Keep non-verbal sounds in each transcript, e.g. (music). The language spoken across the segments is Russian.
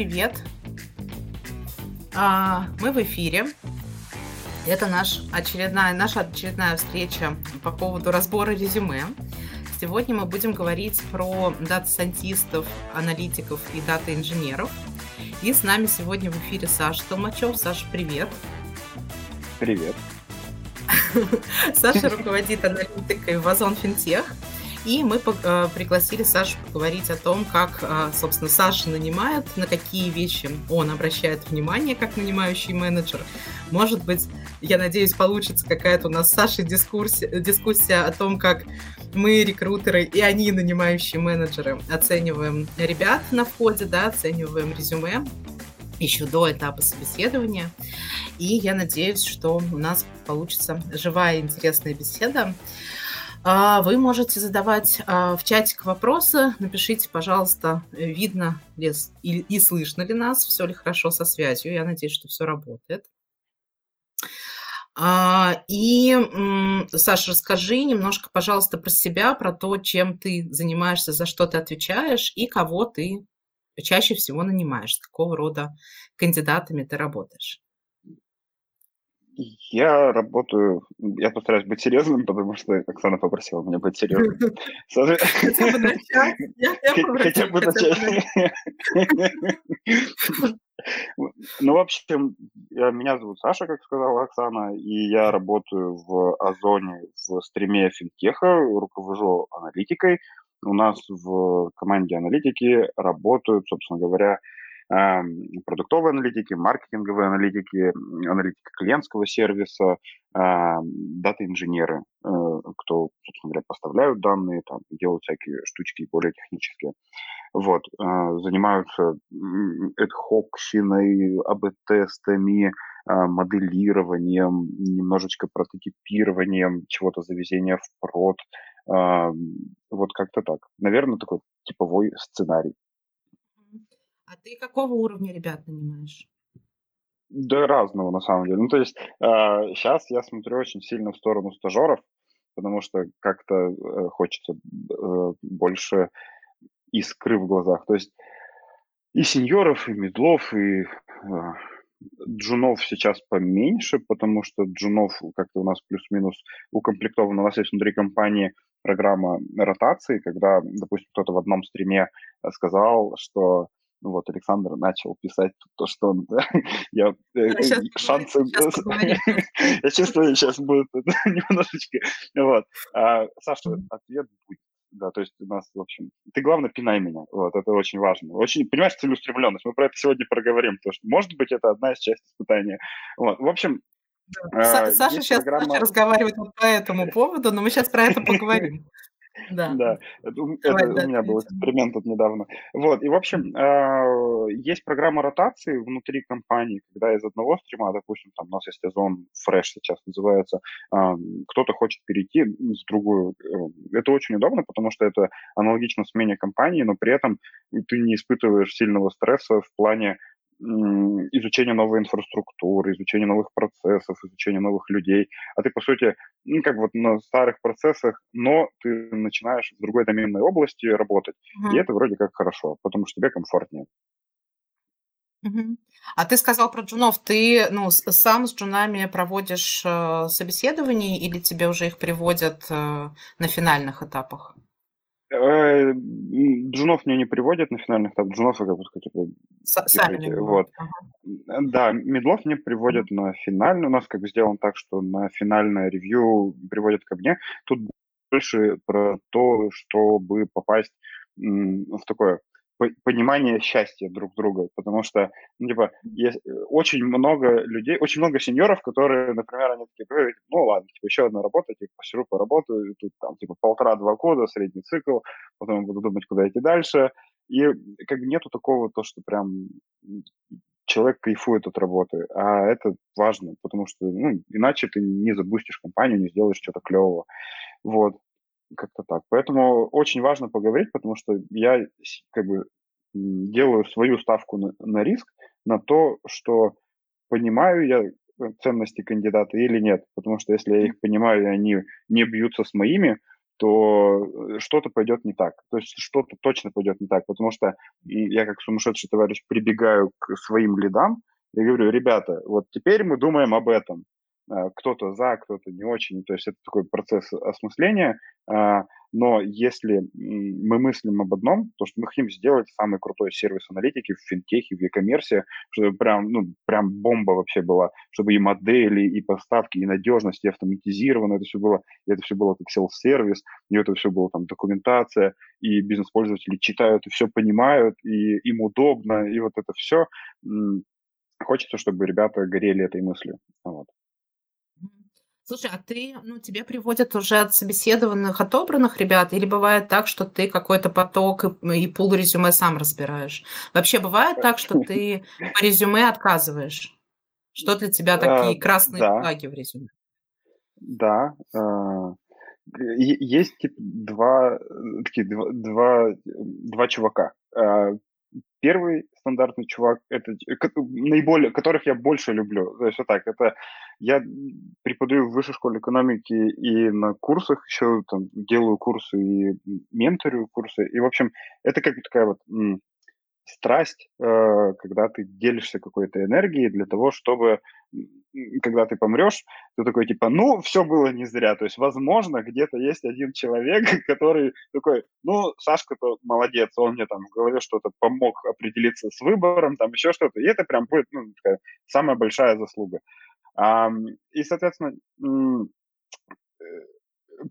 привет! А, мы в эфире. Это наш очередная, наша очередная встреча по поводу разбора резюме. Сегодня мы будем говорить про data scientist ов, аналитиков и data инженеров. И с нами сегодня в эфире Саша Толмачев. Саша, привет! Привет! (laughs) Саша руководит аналитикой в Ozon Fintech. И мы э, пригласили Сашу поговорить о том, как, э, собственно, Саша нанимает, на какие вещи он обращает внимание как нанимающий менеджер. Может быть, я надеюсь, получится какая-то у нас с Сашей дискуссия, дискуссия о том, как мы, рекрутеры, и они, нанимающие менеджеры, оцениваем ребят на входе, да, оцениваем резюме еще до этапа собеседования. И я надеюсь, что у нас получится живая интересная беседа. А, вы можете задавать а, в чатик вопросы. Напишите, пожалуйста, видно ли и, слышно ли нас, все ли хорошо со связью. Я надеюсь, что все работает. А, и, Саша, расскажи немножко, пожалуйста, про себя, про то, чем ты занимаешься, за что ты отвечаешь и кого ты чаще всего нанимаешь, с какого рода кандидатами ты работаешь. Я работаю, я постараюсь быть серьезным, потому что Оксана попросила меня быть серьезным. Хотя бы начать. Хотя бы начать. Ну, в общем, меня зовут Саша, как сказала Оксана, и я работаю в Озоне в стриме финтеха, руковожу аналитикой. У нас в команде аналитики работают, собственно говоря, продуктовые аналитики, маркетинговые аналитики, аналитика клиентского сервиса, дата-инженеры, э, кто, собственно говоря, поставляют данные, там, делают всякие штучки более технические. Вот, э, занимаются эдхокщиной, АБ-тестами, а, моделированием, немножечко прототипированием чего-то завезения в прод. Вот как-то так. Наверное, такой типовой сценарий. А ты какого уровня ребят нанимаешь? Да разного, на самом деле. Ну, то есть сейчас я смотрю очень сильно в сторону стажеров, потому что как-то э, хочется э, больше искры в глазах. То есть и сеньоров, и медлов, и э, джунов сейчас поменьше, потому что джунов как-то у нас плюс-минус укомплектовано. У нас есть внутри компании программа ротации, когда, допустим, кто-то в одном стриме сказал, что ну вот Александр начал писать то, что он, да, (laughs) я э, сейчас, шансы, (laughs) я чувствую, сейчас будет (laughs) немножечко, вот. А, Саша, ответ будет. Да, то есть у нас, в общем, ты, главное, пинай меня. Вот, это очень важно. Очень, понимаешь, целеустремленность. Мы про это сегодня проговорим, потому что, может быть, это одна из частей испытания. Вот, в общем, да. Саша сейчас программа... разговаривает вот по этому поводу, но мы сейчас про это поговорим. Да. Да, это, Давай, это да, у меня был эксперимент тут недавно. Вот, и, в общем, э, есть программа ротации внутри компании, когда из одного стрима, допустим, там у нас есть Озон Fresh сейчас называется, э, кто-то хочет перейти в другую. Э, это очень удобно, потому что это аналогично смене компании, но при этом ты не испытываешь сильного стресса в плане изучение новой инфраструктуры, изучение новых процессов, изучение новых людей. А ты, по сути, ну, как вот на старых процессах, но ты начинаешь в другой доменной области работать. Uh-huh. И это вроде как хорошо, потому что тебе комфортнее. Uh-huh. А ты сказал про джунов. Ты ну, сам с джунами проводишь э, собеседования или тебе уже их приводят э, на финальных этапах? Э, джунов мне не приводят на финальных этапах. Джунов как бы типа, Сами вот. Ага. Да, медлов мне приводят на финальный. У нас как бы сделано так, что на финальное ревью приводят ко мне. Тут больше про то, чтобы попасть в такое понимание счастья друг друга, потому что, ну, типа, есть э, очень много людей, очень много сеньоров, которые, например, они такие, ну, ладно, типа, еще одна работа, типа, посижу, поработаю, тут, там, типа, полтора-два года, средний цикл, потом буду думать, куда идти дальше, и как бы нету такого, то, что прям человек кайфует от работы, а это важно, потому что, ну, иначе ты не запустишь компанию, не сделаешь что-то клевого, вот как-то так. Поэтому очень важно поговорить, потому что я как бы делаю свою ставку на, на риск, на то, что понимаю я э, ценности кандидата или нет. Потому что если я их понимаю, и они не бьются с моими, то э, что-то пойдет не так. То есть что-то точно пойдет не так, потому что я как сумасшедший товарищ прибегаю к своим лидам и говорю, ребята, вот теперь мы думаем об этом. А, кто-то за, кто-то не очень. То есть это такой процесс осмысления. А, но если мы мыслим об одном, то что мы хотим сделать самый крутой сервис аналитики в финтехе, в e-commerce, чтобы прям, ну, прям бомба вообще была, чтобы и модели, и поставки, и надежность, и автоматизировано это все было, и это все было как селф-сервис, и это все было там документация, и бизнес-пользователи читают и все понимают, и им удобно, и вот это все. Хочется, чтобы ребята горели этой мыслью. Вот. Слушай, а ты, ну, тебе приводят уже от собеседованных, отобранных ребят, или бывает так, что ты какой-то поток и, и пул резюме сам разбираешь? Вообще бывает так, что ты по резюме отказываешь? Что для тебя такие а, красные да. флаги в резюме? Да. А, есть типа два, такие, два, два, два чувака. Первый стандартный чувак, это наиболее, которых я больше люблю. То есть вот так, это я преподаю в высшей школе экономики и на курсах еще там делаю курсы и менторю курсы. И, в общем, это как такая вот страсть, э, когда ты делишься какой-то энергией для того, чтобы, когда ты помрешь, ты такой типа, ну, все было не зря. То есть, возможно, где-то есть один человек, (laughs) который такой, ну, Сашка-то молодец, он мне там в голове что-то помог определиться с выбором, там еще что-то. И это прям будет ну, такая самая большая заслуга. И, соответственно,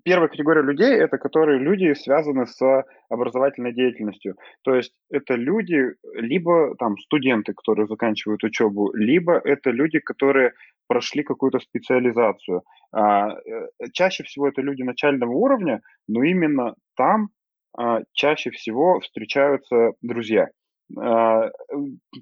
первая категория людей – это которые люди связаны с образовательной деятельностью. То есть это люди, либо там студенты, которые заканчивают учебу, либо это люди, которые прошли какую-то специализацию. А, э, чаще всего это люди начального уровня, но именно там а, чаще всего встречаются друзья. А,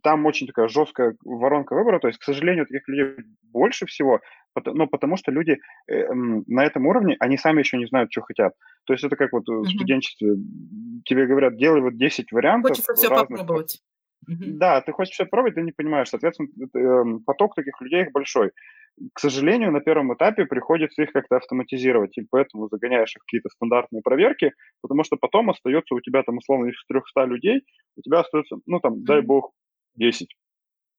там очень такая жесткая воронка выбора, то есть, к сожалению, таких людей больше всего, ну, потому что люди э, на этом уровне, они сами еще не знают, что хотят. То есть это как вот в студенчестве, тебе говорят, делай вот 10 вариантов. Хочется все разных... попробовать. Да, ты хочешь все пробовать, ты не понимаешь. Соответственно, эм, поток таких людей их большой. К сожалению, на первом этапе приходится их как-то автоматизировать, и поэтому загоняешь их в какие-то стандартные проверки, потому что потом остается у тебя там условно из 300 людей, у тебя остается, ну там, дай бог, 10.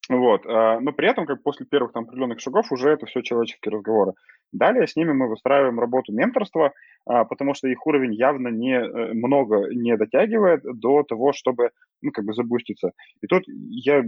Вот. А, но при этом, как после первых там определенных шагов, уже это все человеческие разговоры. Далее с ними мы выстраиваем работу менторства, а, потому что их уровень явно не э, много не дотягивает до того, чтобы, ну, как бы забуститься. И тут я,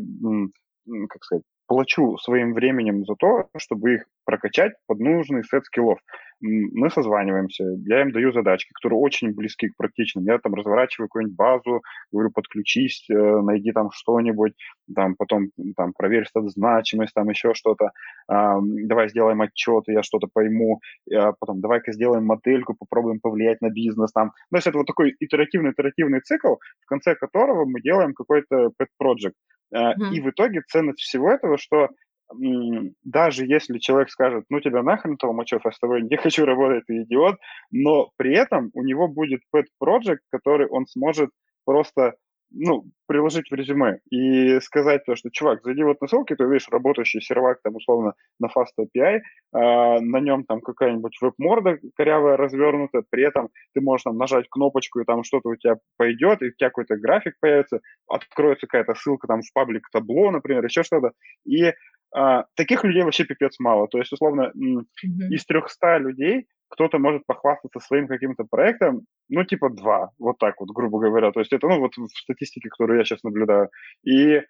как сказать, плачу своим временем за то, чтобы их прокачать под нужный сет скиллов. Мы созваниваемся, я им даю задачки, которые очень близки к практичным. Я там разворачиваю какую-нибудь базу, говорю, подключись, э, найди там что-нибудь, там потом там проверь значимость, там еще что-то, давай сделаем отчет, я что-то пойму, а потом давай-ка сделаем модельку, попробуем повлиять на бизнес там. То есть это вот такой итеративный-итеративный цикл, в конце которого мы делаем какой-то pet project. Mm-hmm. И в итоге ценность всего этого, что даже если человек скажет, ну тебя нахрен, Толмачев, я с тобой не хочу работать, ты идиот, но при этом у него будет pet project, который он сможет просто ну, приложить в резюме и сказать то, что, чувак, зайди вот на ссылки, ты видишь работающий сервак, там, условно, на Fast API, э, а, на нем там какая-нибудь веб-морда корявая развернута, при этом ты можешь там нажать кнопочку, и там что-то у тебя пойдет, и у тебя какой-то график появится, откроется какая-то ссылка там в паблик табло, например, еще что-то, и а, таких людей вообще пипец мало. То есть, условно, mm-hmm. из 300 людей кто-то может похвастаться своим каким-то проектом, ну, типа два, вот так вот, грубо говоря. То есть это, ну, вот в статистике, которую я сейчас наблюдаю. И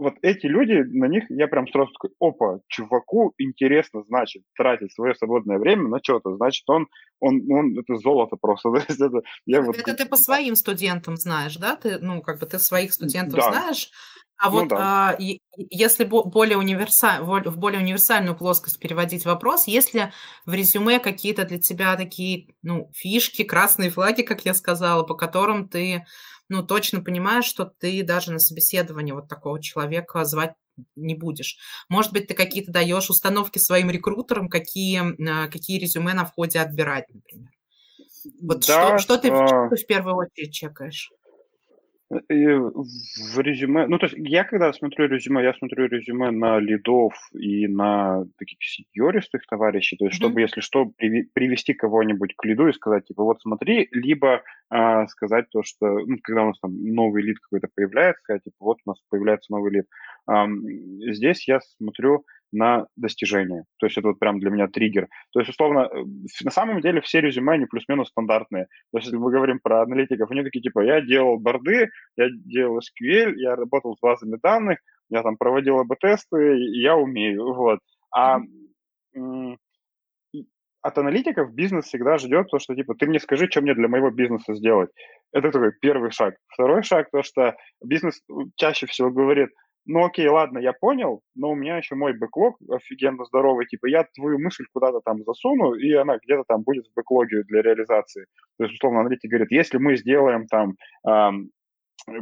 вот эти люди, на них я прям сразу такой, опа, чуваку интересно, значит, тратить свое свободное время на что-то, значит, он, он, он это золото просто. (laughs) это, я вот... это ты по своим студентам знаешь, да? Ты, ну, как бы ты своих студентов да. знаешь, а ну, вот да. а, если более универсаль, в более универсальную плоскость переводить вопрос, есть ли в резюме какие-то для тебя такие ну, фишки, красные флаги, как я сказала, по которым ты ну, точно понимаешь, что ты даже на собеседовании вот такого человека звать не будешь. Может быть, ты какие-то даешь установки своим рекрутерам, какие, а, какие резюме на входе отбирать, например. Вот да, что, что, ты, а... что ты в первую очередь чекаешь? В резюме, ну, то есть я когда смотрю резюме, я смотрю резюме на лидов и на таких сеньористых товарищей, то есть Мгм. чтобы, если что, привести кого-нибудь к лиду и сказать, типа, вот смотри, либо а, сказать то, что, ну, когда у нас там новый лид какой-то появляется, сказать, типа, вот у нас появляется новый лид. Ам, здесь я смотрю на достижения, то есть это вот прям для меня триггер. То есть, условно, э, на самом деле все резюме, они плюс-минус стандартные. То есть, если мы говорим про аналитиков, они такие, типа, я делал борды, я делал SQL, я работал с базами данных, я там проводил АБ-тесты, я умею, вот. А от аналитиков бизнес всегда ждет то, что типа ты мне скажи, что мне для моего бизнеса сделать. Это такой первый шаг. Второй шаг, то, что бизнес чаще всего говорит, ну окей, ладно, я понял, но у меня еще мой бэклог офигенно здоровый, типа я твою мысль куда-то там засуну, и она где-то там будет в бэклоге для реализации. То есть, условно, аналитик говорит, если мы сделаем там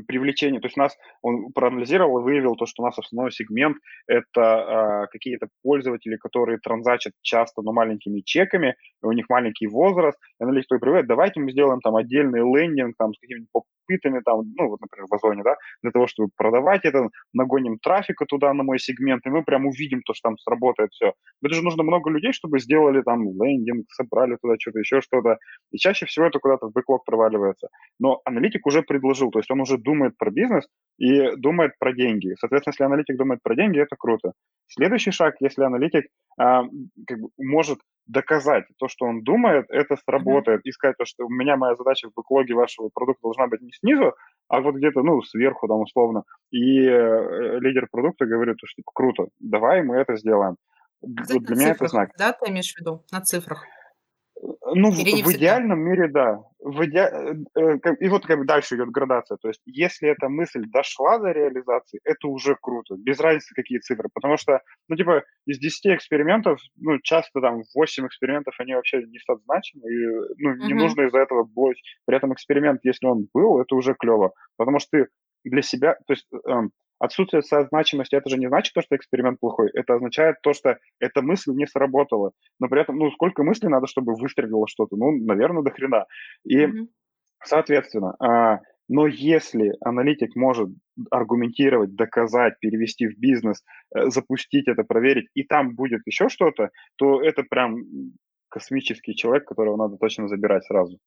привлечение, то есть у нас, он проанализировал и выявил то, что у нас основной сегмент – это э, какие-то пользователи, которые транзачат часто, но маленькими чеками, у них маленький возраст, и аналитик говорит, давайте мы сделаем там отдельный лендинг там, с какими-нибудь попытами, там, ну, вот, например, в Озоне, да, для того, чтобы продавать это, нагоним трафика туда на мой сегмент, и мы прям увидим то, что там сработает все. Это же нужно много людей, чтобы сделали там лендинг, собрали туда что-то, еще что-то, и чаще всего это куда-то в бэклог проваливается. Но аналитик уже предложил, то есть он уже думает про бизнес и думает про деньги. Соответственно, если аналитик думает про деньги, это круто. Следующий шаг, если аналитик а, как бы может доказать то, что он думает, это сработает. Mm-hmm. И сказать, то, что у меня моя задача в бэклоге вашего продукта должна быть не снизу, а вот где-то, ну, сверху там условно. И э, лидер продукта говорит, что типа, круто, давай мы это сделаем. вот для меня цифрах, это знак. Да, ты имеешь в виду? На цифрах. Ну, Или в, идеальном мире, да. В иде... Э, э, и вот как бы дальше идет градация. То есть, если эта мысль дошла до реализации, это уже круто. Без разницы, какие цифры. Потому что, ну, типа, из 10 экспериментов, ну, часто там 8 экспериментов, они вообще не стат значимы. И, ну, не угу. нужно из-за этого блочь. При этом эксперимент, если он был, это уже клево. Потому что ты для себя, то есть эм, Отсутствие созначимости это же не значит то, что эксперимент плохой. Это означает то, что эта мысль не сработала. Но при этом, ну, сколько мыслей надо, чтобы выстрелило что-то? Ну, наверное, до хрена. И, mm-hmm. соответственно, а, но если аналитик может аргументировать, доказать, перевести в бизнес, э, запустить это, проверить, и там будет еще что-то, то это прям космический человек, которого надо точно забирать сразу.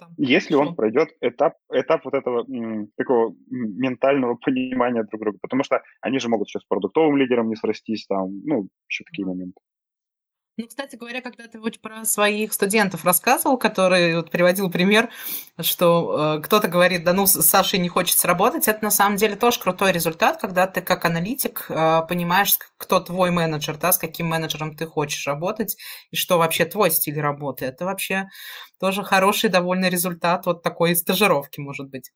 Круто. Если он пройдет этап, этап вот этого м, такого ментального понимания друг друга, потому что они же могут сейчас с продуктовым лидером не срастись, там, ну, еще такие моменты. Ну, кстати говоря, когда ты вот про своих студентов рассказывал, который вот приводил пример, что э, кто-то говорит, да ну, с Сашей не хочется работать, это на самом деле тоже крутой результат, когда ты как аналитик э, понимаешь, кто твой менеджер, да, с каким менеджером ты хочешь работать, и что вообще твой стиль работы. Это вообще тоже хороший довольно результат вот такой стажировки, может быть.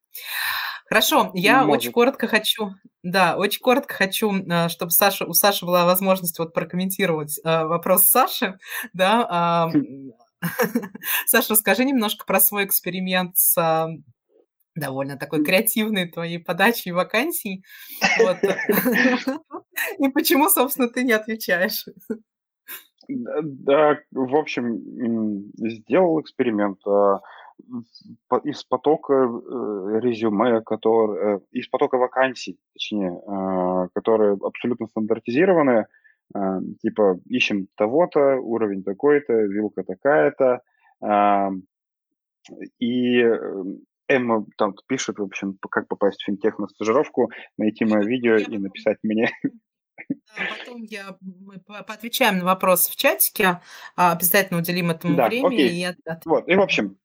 Хорошо, я Может. очень коротко хочу, да, очень коротко хочу, а, чтобы Саша, у Саши была возможность вот прокомментировать а, вопрос Саши, да. А. (laughs) Саша, расскажи немножко про свой эксперимент с довольно такой креативной твоей подачей вакансий. Вот. (laughs) (laughs) И почему, собственно, ты не отвечаешь? Да, в общем, сделал эксперимент из потока э, резюме, который, э, из потока вакансий, точнее, которые абсолютно стандартизированные, типа ищем того-то, уровень такой-то, вилка такая-то, и Эмма там пишет, в общем, как попасть в финтех на стажировку, найти мое видео и написать мне. (laughs) потом я, мы поотвечаем на вопрос в чатике, а, обязательно уделим этому да, время. Окей. И, вот, и в общем,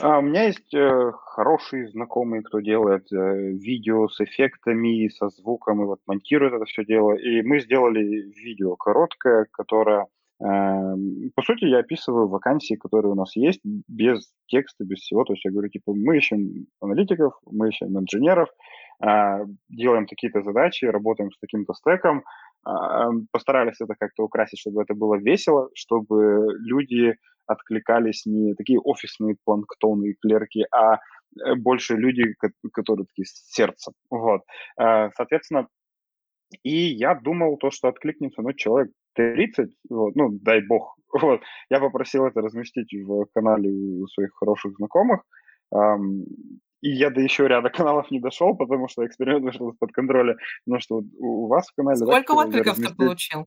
а, у меня есть э, хорошие знакомые, кто делает э, видео с эффектами, со звуком, и вот монтирует это все дело. И мы сделали видео короткое, которое, э, по сути, я описываю вакансии, которые у нас есть, без текста, без всего. То есть я говорю, типа, мы ищем аналитиков, мы ищем инженеров, э, делаем какие-то задачи, работаем с таким-то стеком, э, постарались это как-то украсить, чтобы это было весело, чтобы люди откликались не такие офисные планктоны и клерки, а э, больше люди, которые такие с сердцем. Вот. Э, соответственно, и я думал то, что откликнется, ну, человек 30, вот, ну, дай бог. (laughs) Вот. Я попросил это разместить в канале у своих хороших знакомых. и я до еще ряда каналов не дошел, потому что эксперимент вышел из-под контроля. Ну что у, вас в канале... Сколько да, откликов ты получил?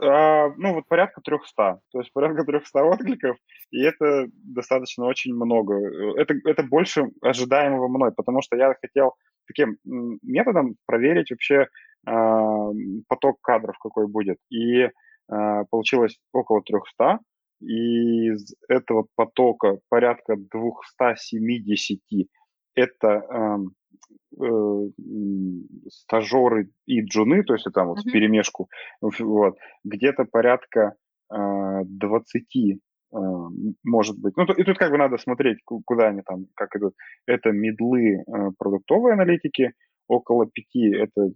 А, ну, вот порядка 300. То есть порядка 300 откликов, и это достаточно очень много. Это, это больше ожидаемого мной, потому что я хотел таким методом проверить вообще э, поток кадров, какой будет. И э, получилось около 300, и из этого потока порядка 270 это стажеры и джуны, то есть там вот mm-hmm. в перемешку, вот, где-то порядка э, 20 э, может быть. Ну, и тут как бы надо смотреть, куда они там, как идут. Это медлы э, продуктовой аналитики, около пяти это,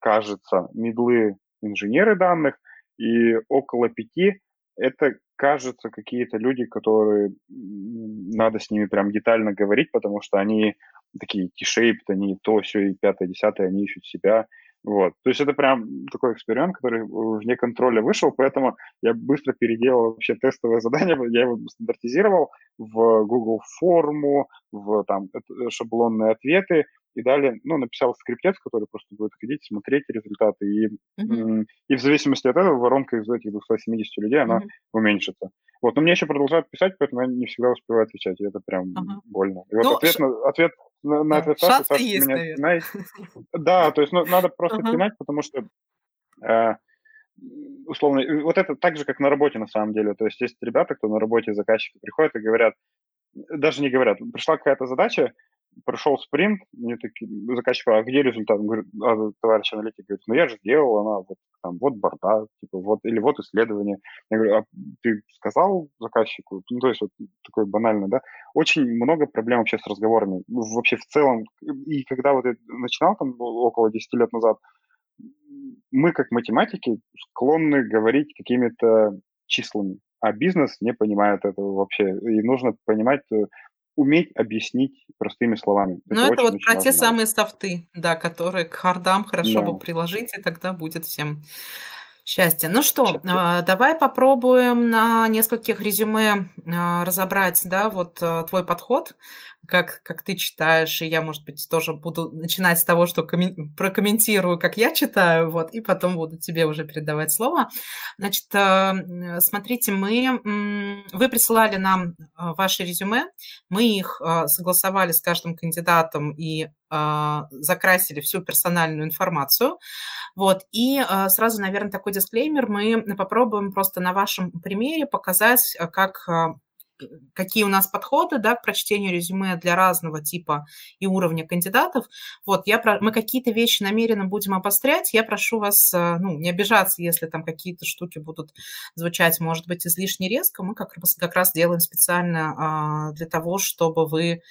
кажется, медлы инженеры данных, и около пяти это, кажется, какие-то люди, которые надо с ними прям детально говорить, потому что они такие T-shaped, они то, все и пятое, десятое, они ищут себя. Вот. То есть это прям такой эксперимент, который вне контроля вышел, поэтому я быстро переделал вообще тестовое (laughs) задание, я его стандартизировал в Google форму, в там шаблонные ответы, и далее, ну, написал скриптец, который просто будет ходить, смотреть результаты, и, mm-hmm. и в зависимости от этого воронка из этих 270 людей, она mm-hmm. уменьшится. Вот, но мне еще продолжают писать, поэтому я не всегда успеваю отвечать, и это прям uh-huh. больно. И вот ну, ответ, ш... на, ответ на, на ответ Саши, Саша есть, меня, знаете, (laughs) Да, то есть ну, надо просто uh-huh. пинать, потому что э, условно, вот это так же, как на работе на самом деле. То есть есть ребята, кто на работе заказчики приходят и говорят, даже не говорят, пришла какая-то задача, прошел спринт, мне такие, заказчик, а где результат? Он говорит, а, товарищ аналитик говорит, ну я же сделал, она вот там, вот борта, типа, вот, или вот исследование. Я говорю, а ты сказал заказчику? Ну, то есть вот такое банальное, да? Очень много проблем вообще с разговорами. Вообще в целом, и когда вот я начинал там около 10 лет назад, мы как математики склонны говорить какими-то числами, а бизнес не понимает этого вообще. И нужно понимать э, уметь объяснить простыми словами. Ну, это, это вот про те самые софты, да, которые к хардам хорошо да. бы приложить, и тогда будет всем счастье. Ну что, а, давай попробуем на нескольких резюме а, разобрать, да, вот а, твой подход, как, как ты читаешь, и я, может быть, тоже буду начинать с того, что коммен... прокомментирую, как я читаю, вот, и потом буду тебе уже передавать слово. Значит, смотрите, мы, вы присылали нам ваши резюме, мы их согласовали с каждым кандидатом и закрасили всю персональную информацию. Вот. И сразу, наверное, такой дисклеймер. Мы попробуем просто на вашем примере показать, как какие у нас подходы да, к прочтению резюме для разного типа и уровня кандидатов. Вот, я, мы какие-то вещи намеренно будем обострять. Я прошу вас ну, не обижаться, если там какие-то штуки будут звучать, может быть, излишне резко. Мы как раз, как раз делаем специально а, для того, чтобы вы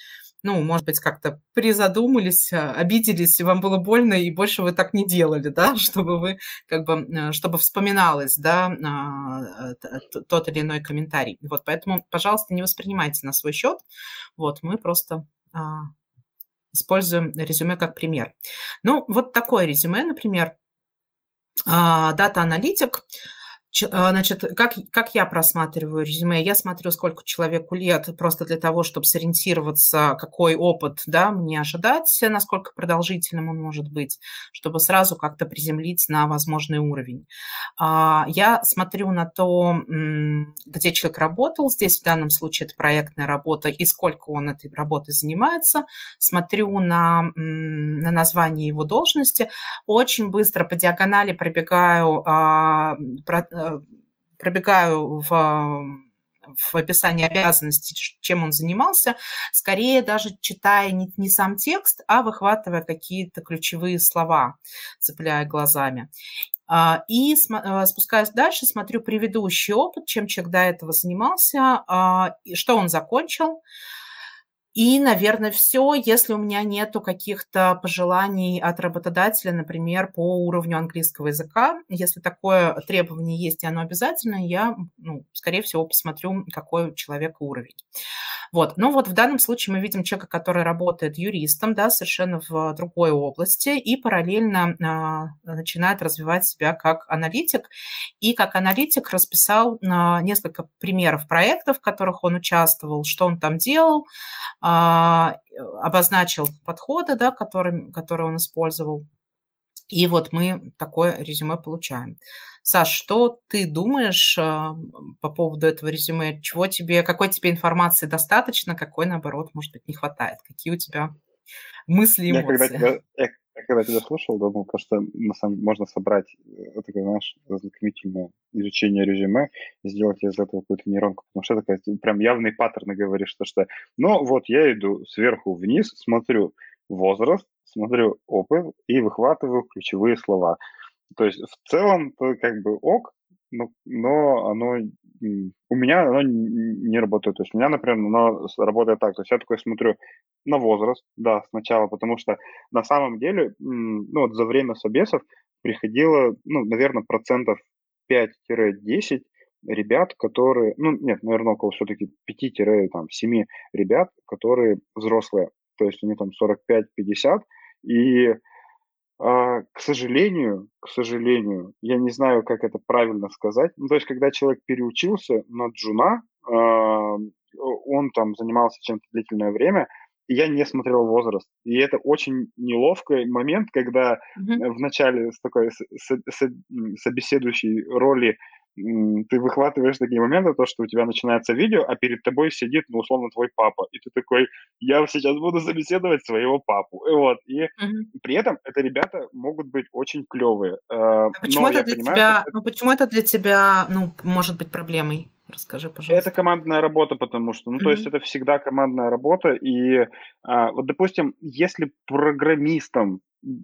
ну, может быть, как-то призадумались, а, обиделись, и вам было больно, и больше вы так не делали, да, (laughs) чтобы вы, как бы, чтобы вспоминалось, да, а, тот или иной комментарий. Вот, поэтому, пожалуйста, не воспринимайте на свой счет. Вот, мы просто а, используем резюме как пример. Ну, вот такое резюме, например, дата-аналитик – а, значит, как, как я просматриваю резюме? Я смотрю, сколько человеку лет, просто для того, чтобы сориентироваться, какой опыт да, мне ожидать, насколько продолжительным он может быть, чтобы сразу как-то приземлить на возможный уровень. А, я смотрю на то, где человек работал, здесь в данном случае это проектная работа, и сколько он этой работой занимается, смотрю на, на название его должности, очень быстро по диагонали пробегаю а, пробегаю в в описании обязанностей, чем он занимался, скорее даже читая не, не сам текст, а выхватывая какие-то ключевые слова, цепляя глазами. А, и э, спускаясь дальше, смотрю предыдущий опыт, чем человек до этого занимался, а, что он закончил, и, наверное, все, если у меня нету каких-то пожеланий от работодателя, например, по уровню английского языка. Если такое требование есть, и оно обязательно, я, ну, скорее всего, посмотрю, какой у человека уровень. Вот. Но вот в данном случае мы видим человека, который работает юристом, да, совершенно в другой области и параллельно э, начинает развивать себя как аналитик. И как аналитик расписал э, несколько примеров проектов, в которых он участвовал, что он там делал, обозначил подходы, да, которые, которые он использовал, и вот мы такое резюме получаем. Саш, что ты думаешь а, по поводу этого резюме? Чего тебе, какой тебе информации достаточно, какой, наоборот, может быть, не хватает? Какие у тебя мысли и эмоции? Я когда тебя, я, я когда тебя слушал, думал, что на самом, можно собрать э, такое, знаешь, знакомительное изучение резюме и сделать из этого какую-то нейронку, потому что такая, прям явный паттерн говоришь, что, что ну вот я иду сверху вниз, смотрю возраст, смотрю опыт и выхватываю ключевые слова. То есть в целом то как бы ок, но, но оно у меня оно не работает. То есть у меня, например, оно работает так. То есть я такой смотрю на возраст, да, сначала, потому что на самом деле, ну вот за время собесов приходило, ну, наверное, процентов 5-10 ребят, которые, ну, нет, наверное, около все-таки 5-7 ребят, которые взрослые. То есть они там 45-50, и а, к сожалению, к сожалению, я не знаю, как это правильно сказать. Ну, то есть, когда человек переучился на джуна, а, он там занимался чем-то длительное время, и я не смотрел возраст. И это очень неловкий момент, когда mm-hmm. в начале с такой собеседующей роли ты выхватываешь такие моменты, то, что у тебя начинается видео, а перед тобой сидит, ну, условно, твой папа. И ты такой, я сейчас буду собеседовать своего папу. И вот. И угу. при этом это ребята могут быть очень клевые. Э, а почему, это для понимаю, тебя, ну, почему это для тебя, ну, может быть проблемой? Расскажи, пожалуйста. Это командная работа, потому что, ну, mm-hmm. то есть это всегда командная работа. И а, вот, допустим, если программистам,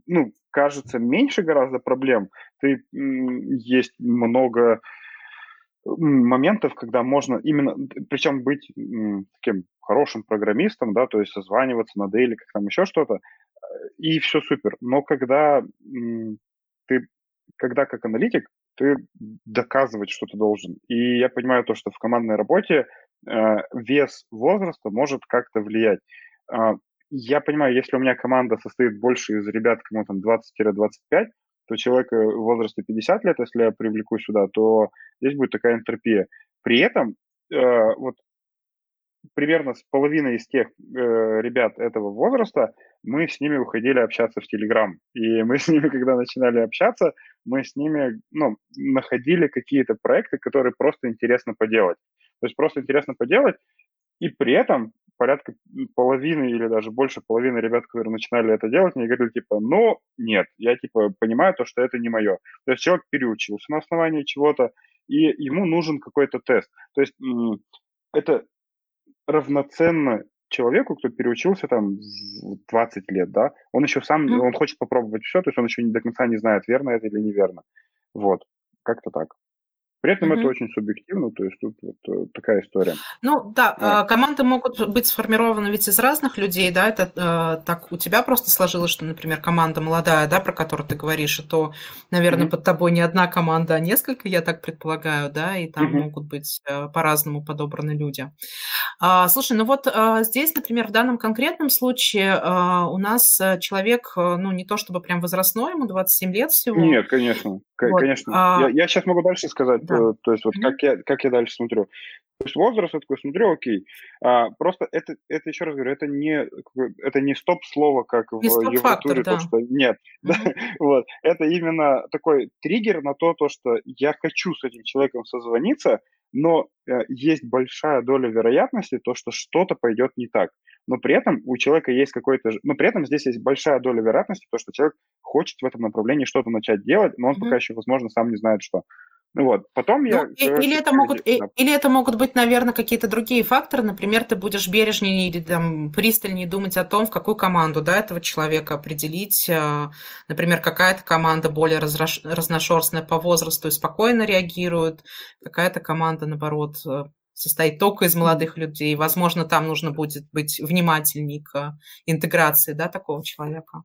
ну, кажется меньше гораздо проблем, ты есть много моментов, когда можно именно, причем быть таким хорошим программистом, да, то есть созваниваться на дейли, как там еще что-то, э, и все супер. Но когда ты, когда как аналитик, ты доказывать что то должен. И я понимаю то, что в командной работе э, вес возраста может как-то влиять. Э, я понимаю, если у меня команда состоит больше из ребят, кому там 20-25, то человека в возрасте 50 лет, если я привлеку сюда, то здесь будет такая энтропия. При этом э, вот примерно с половиной из тех э, ребят этого возраста мы с ними уходили общаться в Телеграм. И мы с ними, (laughs) когда начинали общаться, мы с ними ну, находили какие-то проекты, которые просто интересно поделать. То есть просто интересно поделать, и при этом порядка половины или даже больше половины ребят, которые начинали это делать, мне говорили, типа, ну, нет, я, типа, понимаю то, что это не мое. То есть человек переучился на основании чего-то, и ему нужен какой-то тест. То есть это равноценно человеку, кто переучился там в 20 лет, да, он еще сам, mm-hmm. он хочет попробовать все, то есть он еще не до конца не знает, верно это или неверно. Вот, как-то так. При этом это очень субъективно, то есть тут вот э, такая история. Ну да, а. команды могут быть сформированы ведь из разных людей, да, это э, так у тебя просто сложилось, что, например, команда молодая, да, про которую ты говоришь, и то, наверное, mm-hmm. под тобой не одна команда, а несколько, я так предполагаю, да, и там mm-hmm. могут быть э, по-разному подобраны люди. А, слушай, ну вот а, здесь, например, в данном конкретном случае а, у нас человек, ну не то чтобы прям возрастной, ему 27 лет всего. Нет, конечно. Вот. Конечно. А... Я, я сейчас могу дальше сказать, да. То есть вот mm-hmm. как, я, как я дальше смотрю. То есть возраст, я такой смотрю, окей. А, просто это, это, еще раз говорю, это не, это не стоп-слово, как не в Евротуре, да. то, что нет. (laughs) Mm-hmm. вот. Это именно такой триггер на то, то, что я хочу с этим человеком созвониться, но э, есть большая доля вероятности, то, что что-то пойдет не так. Но при этом у человека есть какой-то... Но при этом здесь есть большая доля вероятности, то, что человек хочет в этом направлении что-то начать делать, но он mm-hmm. пока еще, возможно, сам не знает, что. Ну вот, потом ну, я... или, это могут, да. или это могут быть, наверное, какие-то другие факторы. Например, ты будешь бережнее или там, пристальнее думать о том, в какую команду да, этого человека определить. А, например, какая-то команда более разрош... разношерстная по возрасту и спокойно реагирует, какая-то команда, наоборот, э, состоит только из молодых людей. Возможно, там нужно будет быть внимательней к интеграции да, такого человека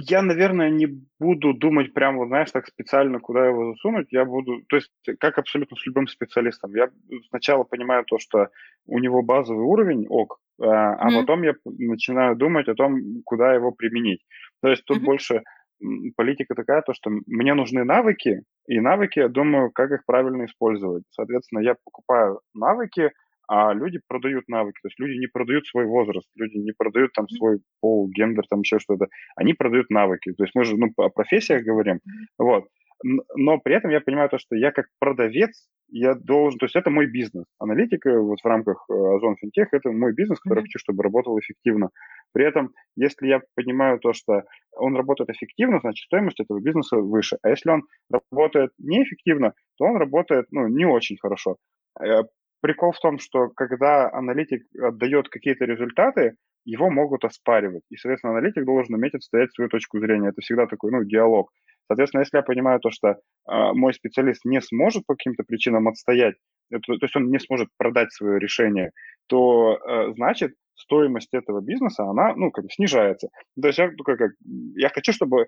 я, наверное, не буду думать прямо, вот, знаешь, так специально, куда его засунуть. Я буду, то есть, как абсолютно с любым специалистом. Я сначала понимаю то, что у него базовый уровень, ок, а, а mm-hmm. потом я начинаю думать о том, куда его применить. То есть тут mm-hmm. больше политика такая, то, что мне нужны навыки, и навыки, я думаю, как их правильно использовать. Соответственно, я покупаю навыки, а люди продают навыки, то есть люди не продают свой возраст, люди не продают там свой пол, гендер, там еще что-то, они продают навыки, то есть мы же ну, о профессиях говорим, вот, но при этом я понимаю то, что я как продавец, я должен, то есть это мой бизнес. Аналитика вот в рамках э, Озон Финтех – это мой бизнес, который mm-hmm. хочу, чтобы работал эффективно. При этом, если я понимаю то, что он работает эффективно, значит, стоимость этого бизнеса выше. А если он работает неэффективно, то он работает, ну, не очень хорошо. Прикол в том, что когда аналитик отдает какие-то результаты, его могут оспаривать. И, соответственно, аналитик должен уметь отстоять свою точку зрения. Это всегда такой, ну, диалог. Соответственно, если я понимаю то, что э, мой специалист не сможет по каким-то причинам отстоять, это, то есть он не сможет продать свое решение, то э, значит стоимость этого бизнеса, она, ну, как бы снижается. То есть я такой, как, я хочу, чтобы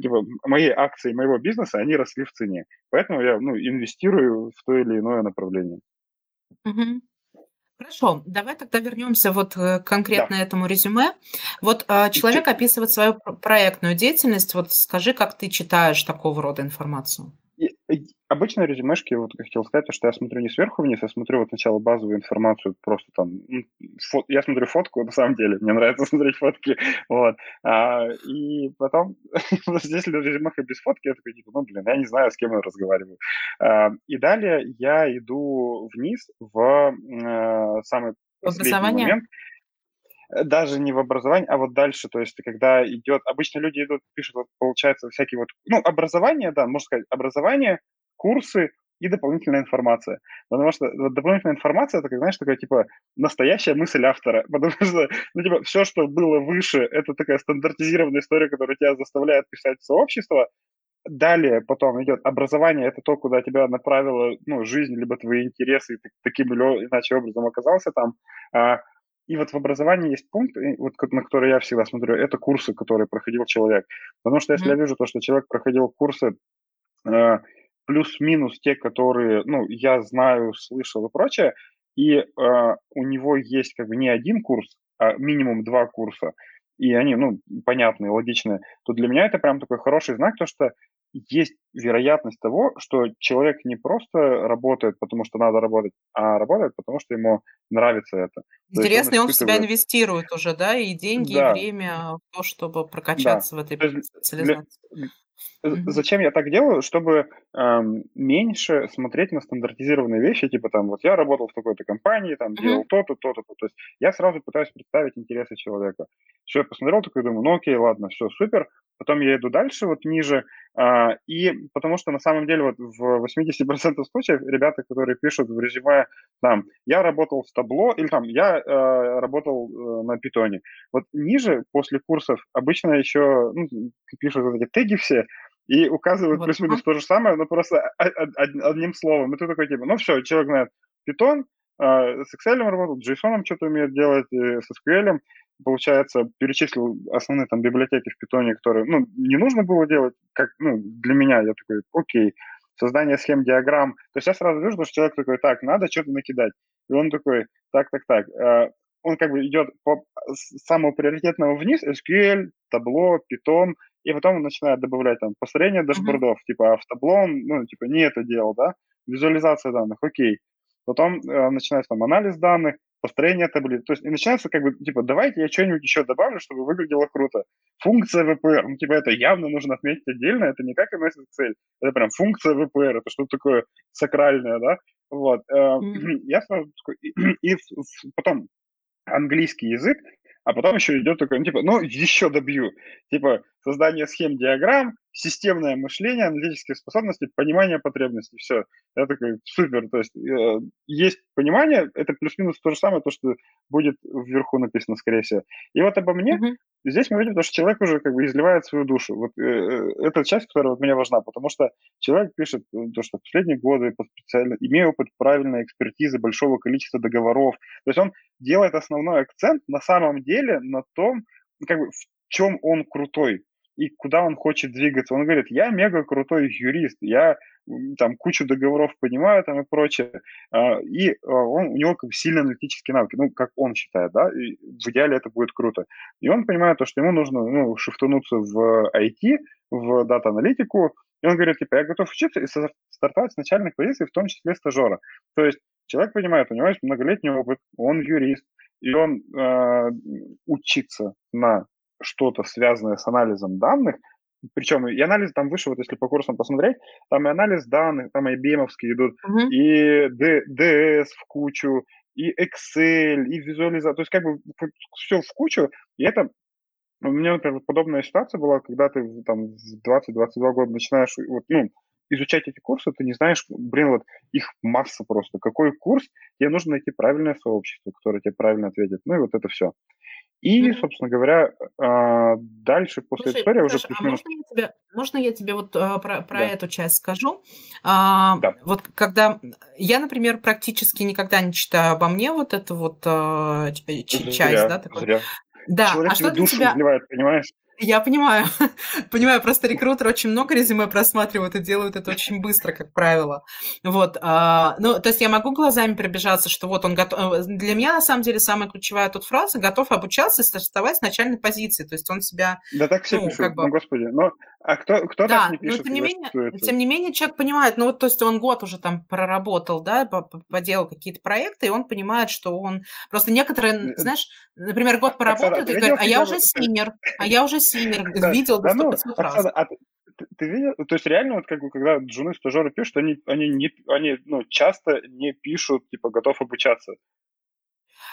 типа, мои акции моего бизнеса, они росли в цене. Поэтому я, ну, инвестирую в то или иное направление. Угу. Хорошо, давай тогда вернемся вот э, конкретно да. этому резюме. Вот э, человек описывает свою проектную деятельность. Вот скажи, как ты читаешь такого рода информацию? Обычно резюмешки, вот хотел сказать, что я смотрю не сверху вниз, я смотрю вот сначала базовую информацию, просто там, фот, я смотрю фотку, (laughs) на самом деле, мне нравится смотреть фотки, (laughs) вот, а, и потом, (laughs) здесь резюмеха без фотки, я такой, типа, ну, блин, я не знаю, с кем я разговариваю. А, и далее я иду вниз в а, самый последний момент, даже не в образовании, а вот дальше, то есть когда идет, обычно люди идут, пишут, вот, получается, всякие вот, ну, образование, да, можно сказать, образование, курсы и дополнительная информация. Потому что дополнительная информация, это, как, знаешь, такая, типа, настоящая мысль автора. (laughs) Потому что, ну, типа, все, что было выше, это такая стандартизированная история, которая тебя заставляет писать сообщество. Далее потом идет образование, это то, куда тебя направила, ну, жизнь, либо твои интересы, ты таким или иначе образом оказался там. А, и вот в образовании есть пункт, вот, на который я всегда смотрю, это курсы, которые проходил человек. Потому что если mm-hmm. я вижу то, что человек проходил курсы, э, плюс-минус те, которые, ну, я знаю, слышал и прочее, и э, у него есть как бы не один курс, а минимум два курса, и они, ну, понятные, логичные, то для меня это прям такой хороший знак, то что есть вероятность того, что человек не просто работает, потому что надо работать, а работает, потому что ему нравится это. Интересно, он, испытывает... в себя инвестирует уже, да, и деньги, да. и время в то, чтобы прокачаться да. в этой специализации. Для, Зачем я так делаю? Чтобы эм, меньше смотреть на стандартизированные вещи, типа там, вот я работал в такой-то компании, там, делал то-то, то-то, то. То есть я сразу пытаюсь представить интересы человека. Все, я посмотрел, такой думаю, ну окей, ладно, все, супер. Потом я иду дальше, вот ниже, э, и потому что на самом деле вот в 80% случаев ребята, которые пишут в резюме, там, я работал в табло, или там, я э, работал э, на питоне. Вот ниже, после курсов, обычно еще ну, пишут вот эти теги все, и указывают вот. плюс-минус то же самое, но просто одним словом. И ты такой, типа, ну все, человек знает Python, а, с Excel работал, JSON что-то умеет делать, с SQL, получается, перечислил основные там библиотеки в Python, которые, ну, не нужно было делать, как, ну, для меня, я такой, окей, создание схем, диаграмм. То есть я сразу вижу, что человек такой, так, надо что-то накидать. И он такой, так, так, так. А, он как бы идет по самого приоритетного вниз, SQL, табло, Python, и потом он начинает добавлять там построение дашбордов, mm-hmm. типа автоблон, ну, типа не это делал, да, визуализация данных, окей. Потом э, начинается там анализ данных, построение таблиц. То есть и начинается как бы, типа, давайте я что-нибудь еще добавлю, чтобы выглядело круто. Функция VPR, ну, типа, это явно нужно отметить отдельно, это не как MS Excel, это прям функция VPR, это что-то такое сакральное, да, вот. Mm-hmm. (clears throat) Я сразу такой, и, и потом английский язык, а потом еще идет такой, ну, типа, ну, еще добью. Типа, создание схем, диаграмм, системное мышление, аналитические способности, понимание потребностей. Все. Я такой, супер. То есть э, есть понимание, это плюс-минус то же самое, то, что будет вверху написано, скорее всего. И вот обо мне mm-hmm. здесь мы видим, то, что человек уже как бы изливает свою душу. Вот э, э это часть, которая вот мне важна, потому что человек пишет э, то, что в последние годы по специально, имея опыт правильной экспертизы большого количества договоров. То есть он делает основной акцент на самом деле на том, как бы, в чем он крутой и куда он хочет двигаться. Он говорит, я мега крутой юрист, я там кучу договоров понимаю там и прочее. А, и а, он, у него как сильные аналитические навыки, ну, как он считает, да, и в идеале это будет круто. И он понимает то, что ему нужно, ну, шифтануться в IT, в дата-аналитику, и он говорит, типа, я готов учиться и стартовать с начальных позиций, в том числе стажера. То есть человек понимает, у него есть многолетний опыт, он юрист, и он э, учится на что-то связанное с анализом данных, причем и анализ там выше, вот если по курсам посмотреть, там и анализ данных, там и IBM идут, uh-huh. и DS в кучу, и Excel, и визуализация, то есть как бы все в кучу, и это у меня, например, подобная ситуация была, когда ты там в 20-22 года начинаешь вот, ну, изучать эти курсы, ты не знаешь, блин, вот их масса просто. Какой курс? Тебе нужно найти правильное сообщество, которое тебе правильно ответит. Ну и вот это все. И, собственно говоря, а, дальше после Слушай, истории уже плюс а можно я тебе, можно я тебе вот а, про, про да. эту часть скажу? А, да. Вот когда я, например, практически никогда не читаю обо мне вот эту вот а, часть, зря, да, такой. Зря. Да. Человек а что для душу тебя... изливает, понимаешь? Я понимаю. (laughs) понимаю, просто рекрутеры очень много резюме просматривают и делают это очень быстро, как правило. Вот. А, ну, то есть я могу глазами пробежаться, что вот он готов... Э, для меня, на самом деле, самая ключевая тут фраза «готов обучаться и стартовать с начальной позиции». То есть он себя... Да так все ну, пишут, как бы... ну, господи. Но, а кто, кто да, так не пишет? Но, тем, не менее, тем не менее, человек понимает, ну, вот, то есть он год уже там проработал, да, поделал какие-то проекты, и он понимает, что он... Просто некоторые, знаешь, например, год поработают и говорят, а я уже senior, а я уже senior, видел да, ну, Оксана, а ты, ты видел, то есть реально вот как бы когда джуны стажеры пишут, они, они, не, они ну, часто не пишут, типа, готов обучаться.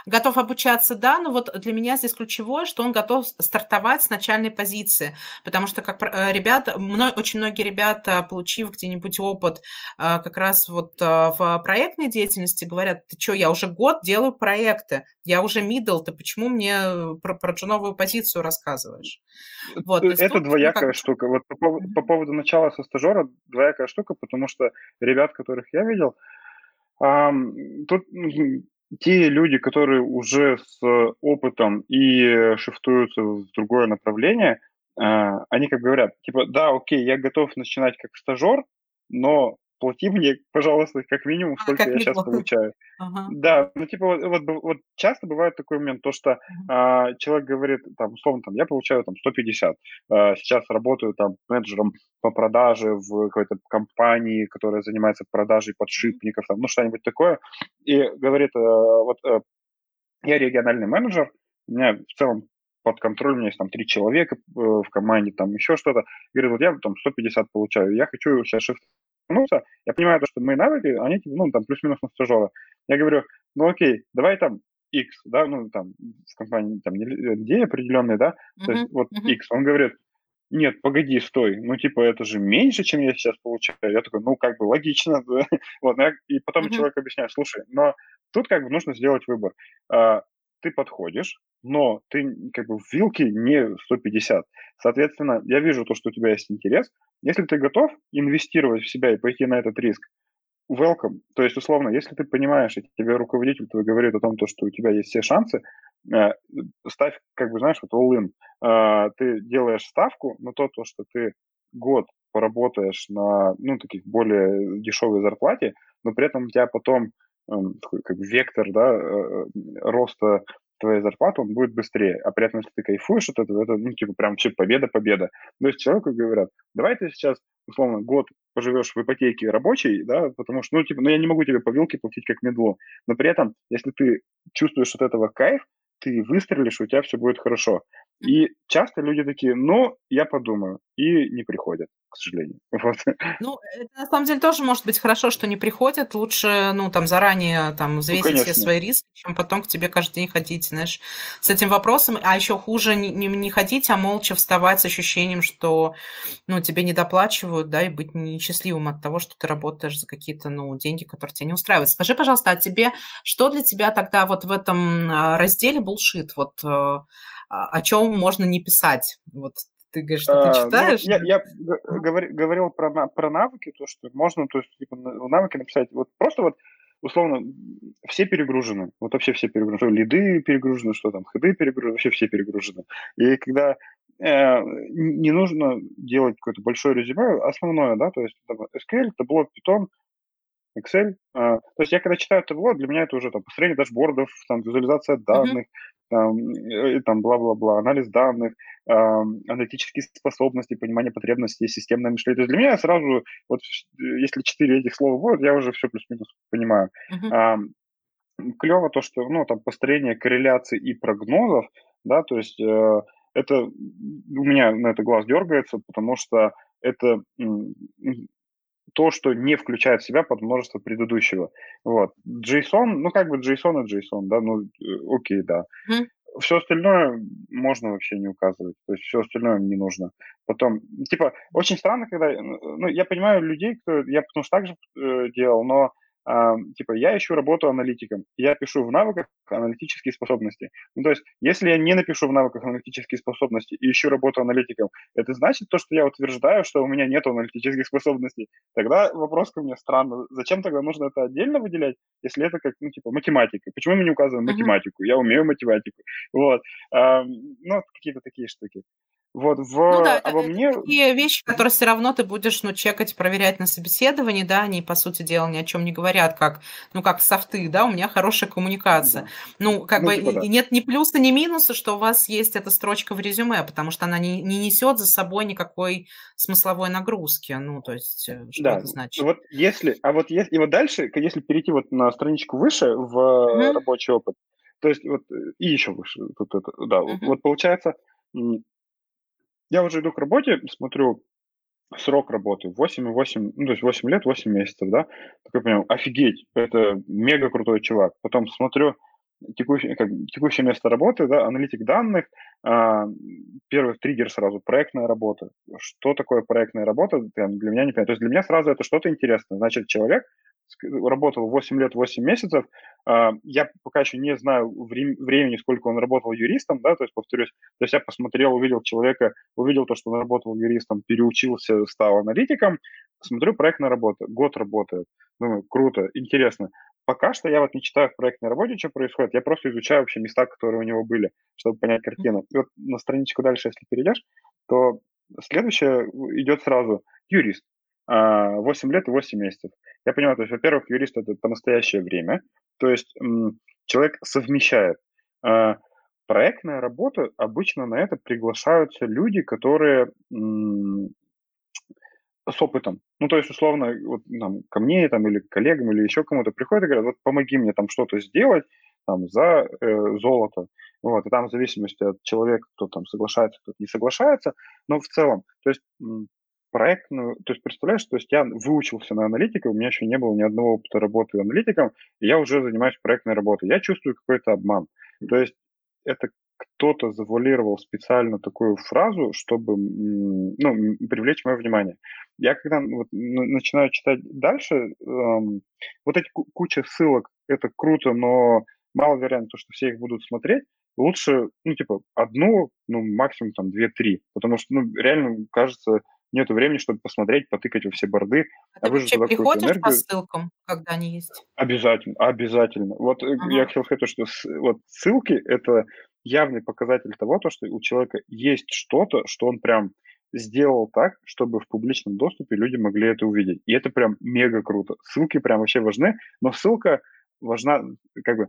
Готов обучаться, да, но вот для меня здесь ключевое, что он готов стартовать с начальной позиции, потому что как э, ребята, очень многие ребята, получив где-нибудь опыт э, как раз вот э, в проектной деятельности, говорят, ты что, я уже год делаю проекты, я уже middle, ты почему мне про, про джуновую позицию рассказываешь? Вот, Это тут, двоякая как... штука. Вот по поводу, по поводу начала со стажера двоякая штука, потому что ребят, которых я видел, тут те люди, которые уже с опытом и шифтуются в другое направление, а, они как говорят, типа, да, окей, я готов начинать как стажер, но плати мне, пожалуйста, как минимум, а, сколько как я сейчас получаю. Ага. Да, ну типа вот, вот, вот часто бывает такой момент, то что uh-huh. а, человек говорит, там, условно, там, я получаю там 150, а, сейчас работаю там менеджером по продаже в какой-то компании, которая занимается продажей подшипников, там, ну что-нибудь такое, и говорит, а, вот а, я региональный менеджер, у меня в целом под контролем, у меня есть там три человека в команде, там еще что-то. Говорит, вот я там 150 получаю, я хочу сейчас shift вернуться, я понимаю, то, что мои навыки, они, ну, там, плюс-минус на стажера. Я говорю, ну, окей, давай там X, да, ну, там, в компании, там, людей определенные, да, uh-huh, то есть вот uh-huh. X, он говорит, нет, погоди, стой, ну, типа, это же меньше, чем я сейчас получаю. Я такой, ну, как бы логично, (laughs) вот, ну, и потом uh-huh. человек объясняет, слушай, но тут как бы нужно сделать выбор. А, ты подходишь, но ты как бы в вилке не 150. Соответственно, я вижу то, что у тебя есть интерес. Если ты готов инвестировать в себя и пойти на этот риск, welcome. То есть, условно, если ты понимаешь, и тебе руководитель твой говорит о том, то, что у тебя есть все шансы, э, ставь, как бы, знаешь, вот all-in. Э, ты делаешь ставку на то, то, что ты год поработаешь на, ну, таких более дешевой зарплате, но при этом у тебя потом эм, такой, как вектор, да, э, роста твоя зарплата, он будет быстрее. А при этом, если ты кайфуешь от этого, это, ну, типа, прям вообще победа-победа. То есть человеку говорят, давай ты сейчас, условно, год поживешь в ипотеке рабочей, да, потому что, ну, типа, ну, я не могу тебе по вилке платить как медлу. Но при этом, если ты чувствуешь от этого кайф, ты выстрелишь, у тебя все будет хорошо. И часто люди такие, ну, я подумаю, и не приходят, к сожалению. (laughs) Вот. Ну, это на самом деле тоже может быть хорошо, что не приходят. Лучше, ну, там, заранее там взвесить ну, все свои риски, чем потом к тебе каждый день ходить, знаешь, с этим вопросом. А еще хуже не, не, не ходить, а молча вставать с ощущением, что, ну, тебе не доплачивают, да, и быть несчастливым от того, что ты работаешь за какие-то, ну, деньги, которые тебя не устраивают. Скажи, пожалуйста, а тебе, что для тебя тогда вот в этом а, разделе булшит? Вот э, о чем можно не писать? Вот ты говоришь, что ты а, ну, читаешь? Ну, я я говор, говорил про, про навыки, то, что можно, то есть, типа, навыки написать. Вот просто вот, условно, все перегружены. Вот вообще все перегружены. Лиды перегружены, что там, хеды перегружены, вообще все перегружены. И когда э, не нужно делать какое-то большое резюме, основное, да, то есть там, SQL, табло, Python, Excel. А, то есть я когда читаю табло, для меня это уже там построение дашбордов, там визуализация данных, там, и, там бла-бла-бла, анализ данных, э, аналитические способности, понимание потребностей, системное мышление. То есть для меня сразу, вот если четыре этих слова будут, я уже все плюс-минус понимаю. Uh-huh. Э, клево то, что, ну, там, построение корреляций и прогнозов, да, то есть э, это у меня на это глаз дергается, потому что это то, что не включает в себя под множество предыдущего. Вот. JSON, ну как бы JSON и JSON, да, ну э, окей, да. Mm. Все остальное можно вообще не указывать, то есть все остальное не нужно. Потом, типа, очень странно, когда, ну, я понимаю людей, кто, я потому что так же э, делал, но типа, я ищу работу аналитиком, я пишу в навыках аналитические способности. Ну, то есть, если я не напишу в навыках аналитические способности и ищу работу аналитиком, это значит то, что я утверждаю, что у меня нет аналитических способностей. Тогда вопрос ко мне странно. Зачем тогда нужно это отдельно выделять, если это как, ну, типа, математика? Почему мы не указываем математику? Uh-huh. Я умею математику. Вот. А, ну, какие-то такие штуки. Вот, в, ну да, обо это, мне... это такие вещи, которые все равно ты будешь, ну, чекать, проверять на собеседовании, да, они, по сути дела, ни о чем не говорят, как, ну, как софты, да, у меня хорошая коммуникация. Да. Ну, как ну, бы типа, да. нет ни плюса, ни минуса, что у вас есть эта строчка в резюме, потому что она не, не несет за собой никакой смысловой нагрузки, ну, то есть, э, что да. это значит? Вот если, а вот если, и вот дальше, если перейти вот на страничку выше в mm-hmm. рабочий опыт, то есть вот э, и еще выше, тут это, да, mm-hmm. вот получается я уже иду к работе, смотрю срок работы 8,8, ну, то есть 8 лет, 8 месяцев, да, такой понял, офигеть, это мега крутой чувак. Потом смотрю текущее, как, текущее место работы, да, аналитик данных, а, первый триггер сразу, проектная работа. Что такое проектная работа, для меня не понятно. То есть для меня сразу это что-то интересное. Значит, человек работал 8 лет, 8 месяцев. А, я пока еще не знаю времени, сколько он работал юристом, да, то есть, повторюсь, то есть я посмотрел, увидел человека, увидел то, что он работал юристом, переучился, стал аналитиком, смотрю проектная работа, год работает. Думаю, круто, интересно. Пока что я вот не читаю в проектной работе, что происходит, я просто изучаю вообще места, которые у него были, чтобы понять картину. И вот на страничку дальше, если перейдешь, то следующее идет сразу юрист. 8 а, лет и 8 месяцев. Я понимаю, то есть, во-первых, юрист это по настоящее время, то есть человек совмещает. А, проектная работа, обычно на это приглашаются люди, которые с опытом. Ну, то есть, условно, вот, там, ко мне там, или к коллегам, или еще кому-то приходят и говорят, вот помоги мне там что-то сделать там, за э, золото. Вот, и там в зависимости от человека, кто там соглашается, кто не соглашается, но в целом, то есть проектную, то есть представляешь, то есть я выучился на аналитика, у меня еще не было ни одного опыта работы аналитиком, и я уже занимаюсь проектной работой. Я чувствую какой-то обман. То есть это кто-то завуалировал специально такую фразу, чтобы ну, привлечь мое внимание. Я когда вот, начинаю читать дальше, эм, вот эти куча ссылок, это круто, но мало вероятно, что все их будут смотреть. Лучше, ну, типа, одну, ну, максимум там две-три, потому что, ну, реально кажется, нет времени, чтобы посмотреть, потыкать во все борды. А, а ты вообще приходишь энергию. по ссылкам, когда они есть? Обязательно, обязательно. Вот э, ага. я хотел сказать, что вот ссылки – это явный показатель того, то, что у человека есть что-то, что он прям сделал так, чтобы в публичном доступе люди могли это увидеть. И это прям мега круто. Ссылки прям вообще важны, но ссылка важна, как бы,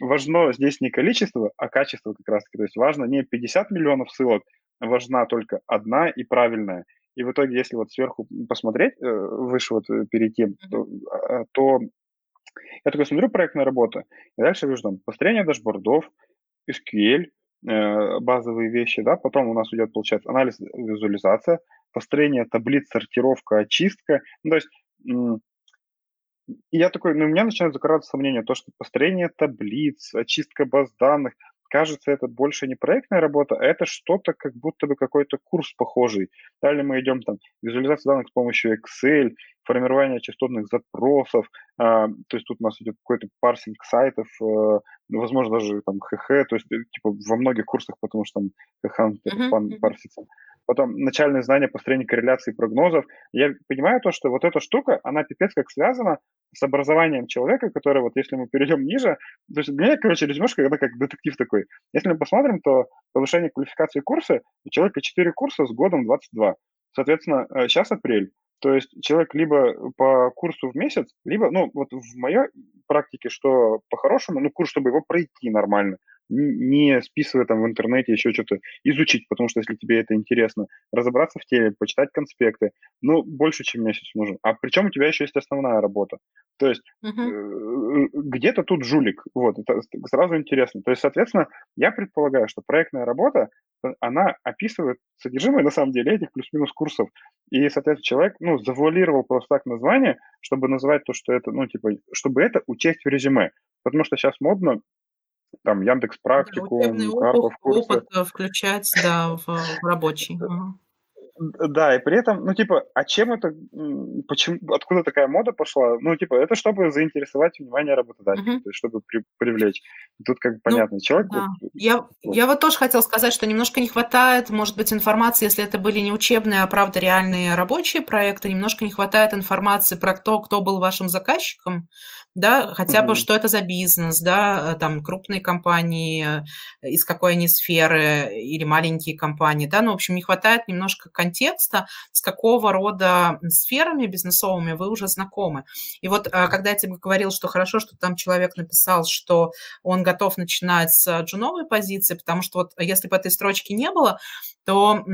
важно здесь не количество, а качество как раз-таки. То есть важно не 50 миллионов ссылок, важна только одна и правильная. И в итоге, если вот сверху посмотреть, э, выше вот э, перейти, то, а, то я такой смотрю проектная работа, и дальше вижу там построение дашбордов, SQL, э, базовые вещи, да, потом у нас идет, получается, анализ, визуализация, построение таблиц, сортировка, очистка. Ну, то есть и я такой, ну, у меня начинают закрываться сомнения, то, что построение таблиц, очистка баз данных, кажется, это больше не проектная работа, а это что-то, как будто бы какой-то курс похожий. Далее мы идем там визуализация данных с помощью Excel, формирование частотных запросов, а, то есть тут у нас идет какой-то парсинг сайтов, а, возможно, даже там ХХ, то есть э, типа во многих курсах, потому что там ХХ uh-huh. парсится потом начальные знания построения корреляции прогнозов. Я понимаю то, что вот эта штука, она пипец как связана с образованием человека, который вот если мы перейдем ниже, то есть для меня, короче, резюмешка, это как детектив такой. Если мы посмотрим, то повышение квалификации курса, у человека 4 курса с годом 22. Соответственно, сейчас э, апрель. То есть человек либо по курсу в месяц, либо, ну, вот в моей практике, что по-хорошему, ну, курс, чтобы его пройти нормально, не списывая там в интернете еще что-то, изучить, потому что если тебе это интересно, разобраться в теме, почитать конспекты, ну, больше, чем месяц нужен. А причем у тебя еще есть основная работа. То есть uh-huh. где-то тут жулик, вот, это сразу интересно. То есть, соответственно, я предполагаю, что проектная работа, она описывает содержимое, на самом деле, этих плюс-минус курсов. И, соответственно, человек, ну, завуалировал просто так название, чтобы называть то, что это, ну, типа, чтобы это учесть в резюме. Потому что сейчас модно там Яндекс практику, да, Карпов курсы. опыт э, включать, да, в, в рабочий. Да, и при этом, ну, типа, а чем это, почему, откуда такая мода пошла? Ну, типа, это чтобы заинтересовать внимание работодателя, uh-huh. то есть чтобы при, привлечь. Тут как бы ну, понятно, человек... Да. Вот, я, вот. я вот тоже хотела сказать, что немножко не хватает, может быть, информации, если это были не учебные, а правда реальные рабочие проекты, немножко не хватает информации про то, кто был вашим заказчиком, да, хотя бы, что это за бизнес, да, э, там, крупные компании, э, из какой они сферы, или маленькие компании, да, ну, в общем, не хватает немножко контекста, с какого рода сферами бизнесовыми вы уже знакомы. И вот, э, когда я тебе говорил, что хорошо, что там человек написал, что он готов начинать с джуновой позиции, потому что вот если бы этой строчки не было, то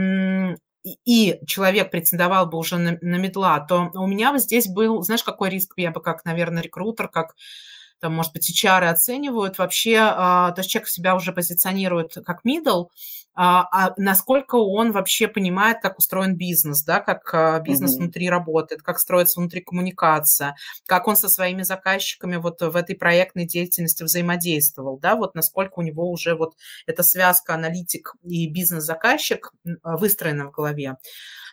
и человек претендовал бы уже на, на медла, то у меня здесь был, знаешь, какой риск я бы как, наверное, рекрутер, как там, может быть, HR оценивают вообще, а, то есть человек себя уже позиционирует как middle, а, а насколько он вообще понимает, как устроен бизнес, да, как а, бизнес mm-hmm. внутри работает, как строится внутри коммуникация, как он со своими заказчиками вот в этой проектной деятельности взаимодействовал, да, вот насколько у него уже вот эта связка аналитик и бизнес-заказчик выстроена в голове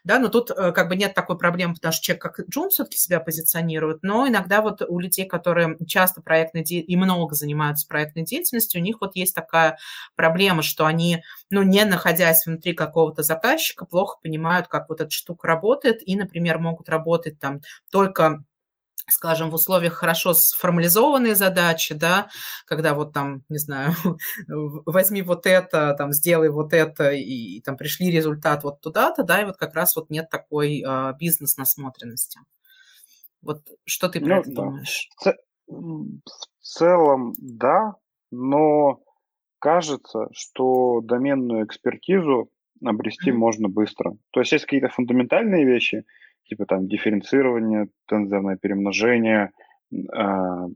да, но тут э, как бы нет такой проблемы, потому что человек как Джун все-таки себя позиционирует, но иногда вот у людей, которые часто проектной и много занимаются проектной деятельностью, у них вот есть такая проблема, что они, ну, не находясь внутри какого-то заказчика, плохо понимают, как вот эта штука работает, и, например, могут работать там только скажем, в условиях хорошо сформализованной задачи, да, когда вот там, не знаю, (laughs) возьми вот это, там, сделай вот это, и, и там пришли результат вот туда-то, да, и вот как раз вот нет такой э, бизнес-насмотренности. Вот что ты про ну, это да. думаешь? В целом, да, но кажется, что доменную экспертизу обрести mm-hmm. можно быстро. То есть есть какие-то фундаментальные вещи, типа там дифференцирование, тензорное перемножение, э,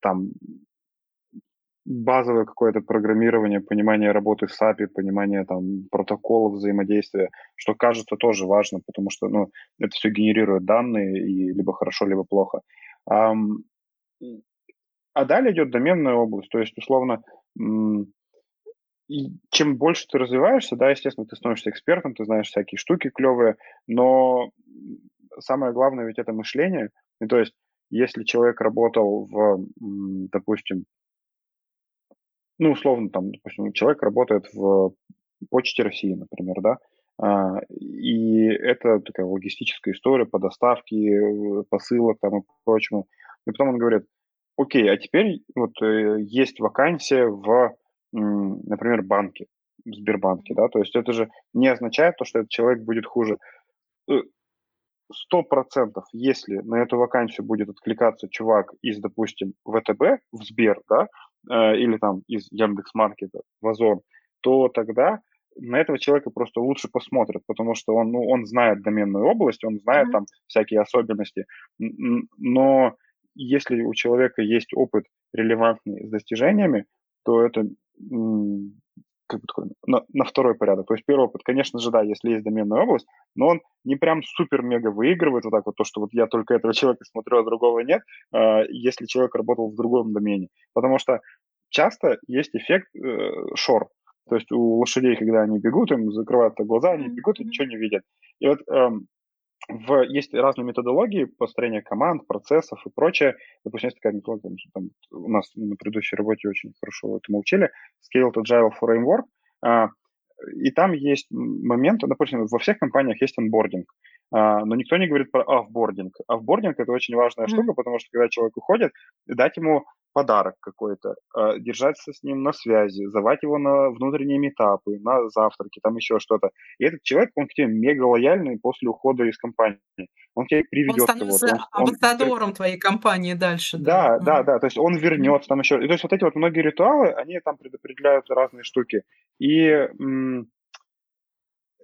там базовое какое-то программирование, понимание работы с API, понимание там протоколов взаимодействия, что кажется тоже важно, потому что ну, это все генерирует данные и либо хорошо, либо плохо. А, а далее идет доменная область, то есть условно и чем больше ты развиваешься, да, естественно, ты становишься экспертом, ты знаешь всякие штуки клевые, но самое главное ведь это мышление. И то есть, если человек работал в, допустим, ну, условно, там, допустим, человек работает в Почте России, например, да, а, и это такая логистическая история по доставке посылок там и прочему. И потом он говорит, окей, а теперь вот э, есть вакансия в например, банки, в Сбербанке, да, то есть это же не означает то, что этот человек будет хуже. Э, сто процентов, если на эту вакансию будет откликаться чувак из, допустим, ВТБ в Сбер, да, э, или там из Яндекс.Маркета в Озон, то тогда на этого человека просто лучше посмотрят, потому что он, ну, он знает доменную область, он знает mm-hmm. там всякие особенности, но если у человека есть опыт релевантный с достижениями, то это как бы такой, на, на второй порядок. То есть первый опыт, конечно же, да, если есть доменная область, но он не прям супер-мега выигрывает вот так вот то, что вот я только этого (laughs) человека смотрю, а другого нет, э, если человек работал в другом домене. Потому что часто есть эффект э, шор. То есть у лошадей, когда они бегут, им закрывают глаза, они бегут и ничего не видят. И вот эм, в, есть разные методологии построения команд, процессов и прочее. Допустим, есть такая методология, там, у нас на предыдущей работе очень хорошо этому учили, Scaled Agile Framework, а, и там есть момент, допустим, во всех компаниях есть онбординг, а, но никто не говорит про офбординг. Офбординг – это очень важная mm-hmm. штука, потому что когда человек уходит, дать ему подарок какой-то, э, держаться с ним на связи, звать его на внутренние метапы, на завтраки, там еще что-то. И этот человек, он к тебе мега лояльный после ухода из компании. Он к тебе приведет он становится. Он, амбассадором он... твоей компании дальше. Да, да, да, да. То есть он вернется там еще. И, то есть вот эти вот многие ритуалы, они там предопределяют разные штуки. И м-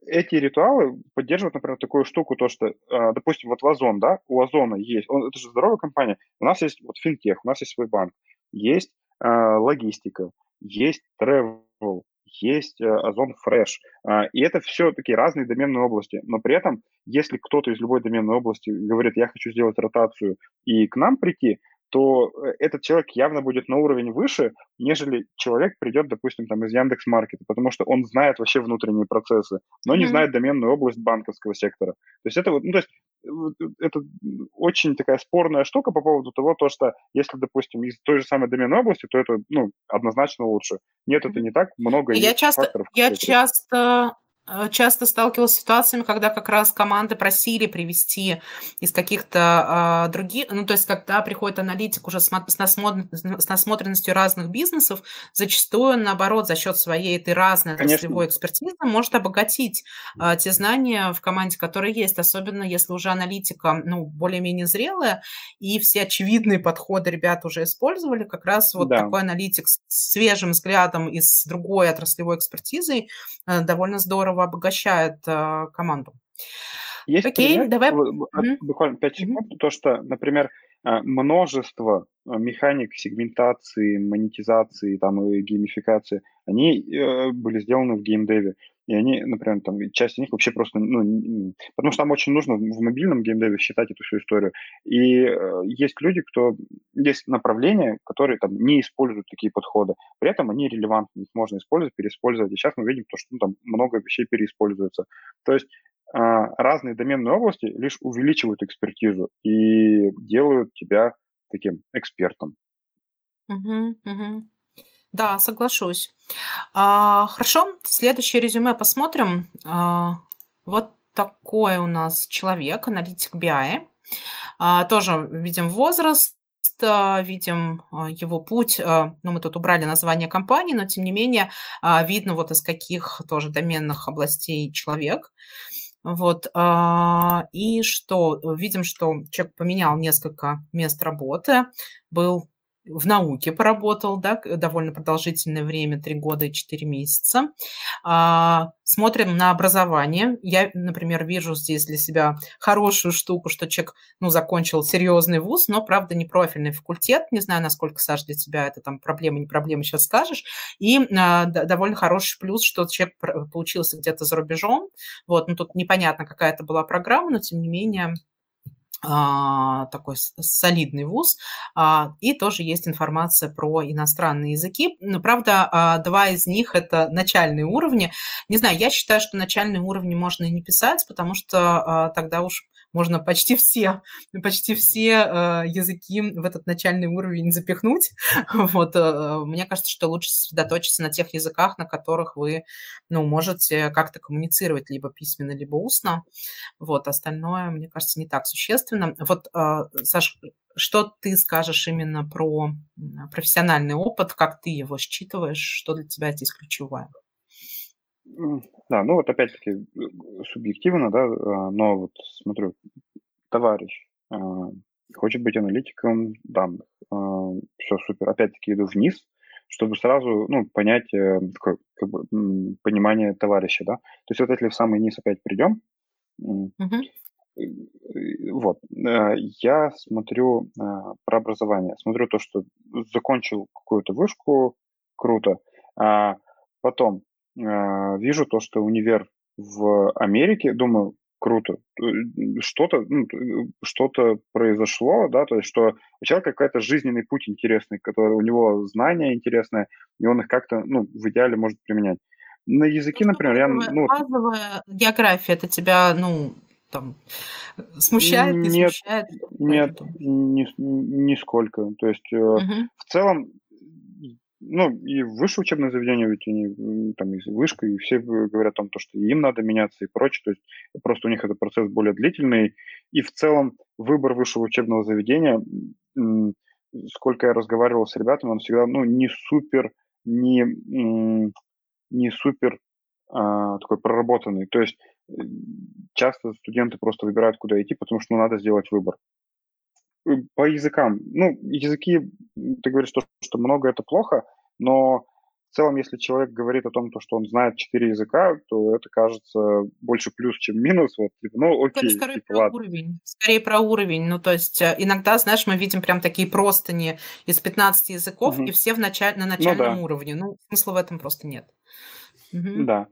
эти ритуалы поддерживают, например, такую штуку, то, что, а, допустим, вот в Озон, да, у Озона есть, он, это же здоровая компания, у нас есть вот финтех, у нас есть свой банк, есть э, логистика, есть travel, есть э, Озон Fresh, э, и это все такие разные доменные области, но при этом, если кто-то из любой доменной области говорит, я хочу сделать ротацию и к нам прийти, то э, этот человек явно будет на уровень выше, нежели человек придет, допустим, там из Яндекс Маркета, потому что он знает вообще внутренние процессы, но mm-hmm. не знает доменную область банковского сектора. То есть это вот, ну, то есть э, это очень такая спорная штука по поводу того, то, что если, допустим, из той же самой доменной области, то это, ну, однозначно лучше. Нет, это не так, много я часто, факторов. Я часто Э, часто сталкивалась с ситуациями, когда как раз команды просили привести из каких-то э, других, ну, то есть, когда приходит аналитик уже с, насмотр, с насмотренностью разных бизнесов, зачастую, наоборот, за счет своей этой разной отраслевой экспертизы может обогатить э, те знания в команде, которые есть, особенно если уже аналитика, ну, более-менее зрелая, и все очевидные подходы ребята уже использовали, как раз вот да. такой аналитик с свежим взглядом и с другой отраслевой экспертизой э, довольно здорово здорово обогащает э, команду. Есть Окей, пример, давай. Буквально 5 секунд. Mm-hmm. То, что, например, э, множество э, механик сегментации, монетизации там, и геймификации, они э, были сделаны в геймдеве. И они, например, там, часть из них вообще просто, ну, потому что там очень нужно в мобильном геймдеве считать эту всю историю. И э, есть люди, кто, есть направления, которые там не используют такие подходы. При этом они релевантны, их можно использовать, переиспользовать. И сейчас мы видим то, что ну, там много вещей переиспользуется. То есть э, разные доменные области лишь увеличивают экспертизу и делают тебя таким экспертом. Угу, угу. Да, соглашусь. А, хорошо, следующее резюме посмотрим. А, вот такой у нас человек, аналитик BI. А, тоже видим возраст, а, видим а, его путь. А, ну, мы тут убрали название компании, но тем не менее видно вот из каких тоже доменных областей человек. Вот, и что? Видим, что человек поменял несколько мест работы, был в науке поработал, да, довольно продолжительное время, три года и четыре месяца. А, смотрим на образование. Я, например, вижу здесь для себя хорошую штуку, что человек, ну, закончил серьезный вуз, но, правда, не профильный факультет. Не знаю, насколько, Саш, для тебя это там проблема, не проблема, сейчас скажешь. И а, довольно хороший плюс, что человек получился где-то за рубежом. Вот, ну, тут непонятно, какая это была программа, но, тем не менее, такой солидный вуз, а, и тоже есть информация про иностранные языки. Но, правда, а, два из них – это начальные уровни. Не знаю, я считаю, что начальные уровни можно и не писать, потому что тогда уж можно почти все, почти все э, языки в этот начальный уровень запихнуть. (laughs) Вот, э, мне кажется, что лучше сосредоточиться на тех языках, на которых вы, ну, можете как-то коммуницировать либо письменно, либо устно. Вот, остальное, мне кажется, не так существенно. Вот, э, Саш, что ты скажешь именно про профессиональный опыт, как ты его считываешь, что для тебя здесь ключевое? Да, ну вот опять-таки э, субъективно, да, а, но вот смотрю, товарищ а, хочет быть аналитиком данных, а, все супер, опять-таки иду вниз, чтобы сразу, ну, понять, э, такое, как бы, понимание товарища, да. То есть вот если в самый низ опять придем, Мгм. вот, я смотрю про образование, смотрю то, что закончил какую-то вышку, круто, а потом вижу то, что универ в Америке, думаю, круто, э, что-то ну, что-то произошло, да, то есть что у человека какой-то жизненный путь интересный, который у него знания интересные, и он их как-то, ну, в идеале может применять. На языки, ну, например, я... Ну, базовая география, это тебя, ну, там, смущает, не нет, смущает? Нет, ни, нисколько. То есть угу. в целом ну, и высшее учебное заведение, ведь они там и вышка, и все говорят о том, то, что им надо меняться и прочее. То есть просто у них этот процесс более длительный. И в целом выбор высшего учебного заведения сколько я разговаривал с ребятами, он всегда, ну, не супер, не, не супер а, такой проработанный. То есть э, часто студенты просто выбирают, куда идти, потому что ну, надо сделать выбор. По языкам. Ну, языки, ты говоришь, что, что много это плохо, но в целом, если человек говорит о том, то, что он знает четыре языка, то это кажется больше плюс, чем минус. Вот, типа, ну, окей, это скорее типа, про ладно. уровень. Скорее про уровень. Ну, то есть э, иногда, знаешь, мы видим прям такие простыни из 15 языков, угу. и все в началь... на начальном ну, да. уровне. Ну, смысла в этом просто нет. Угу. Да.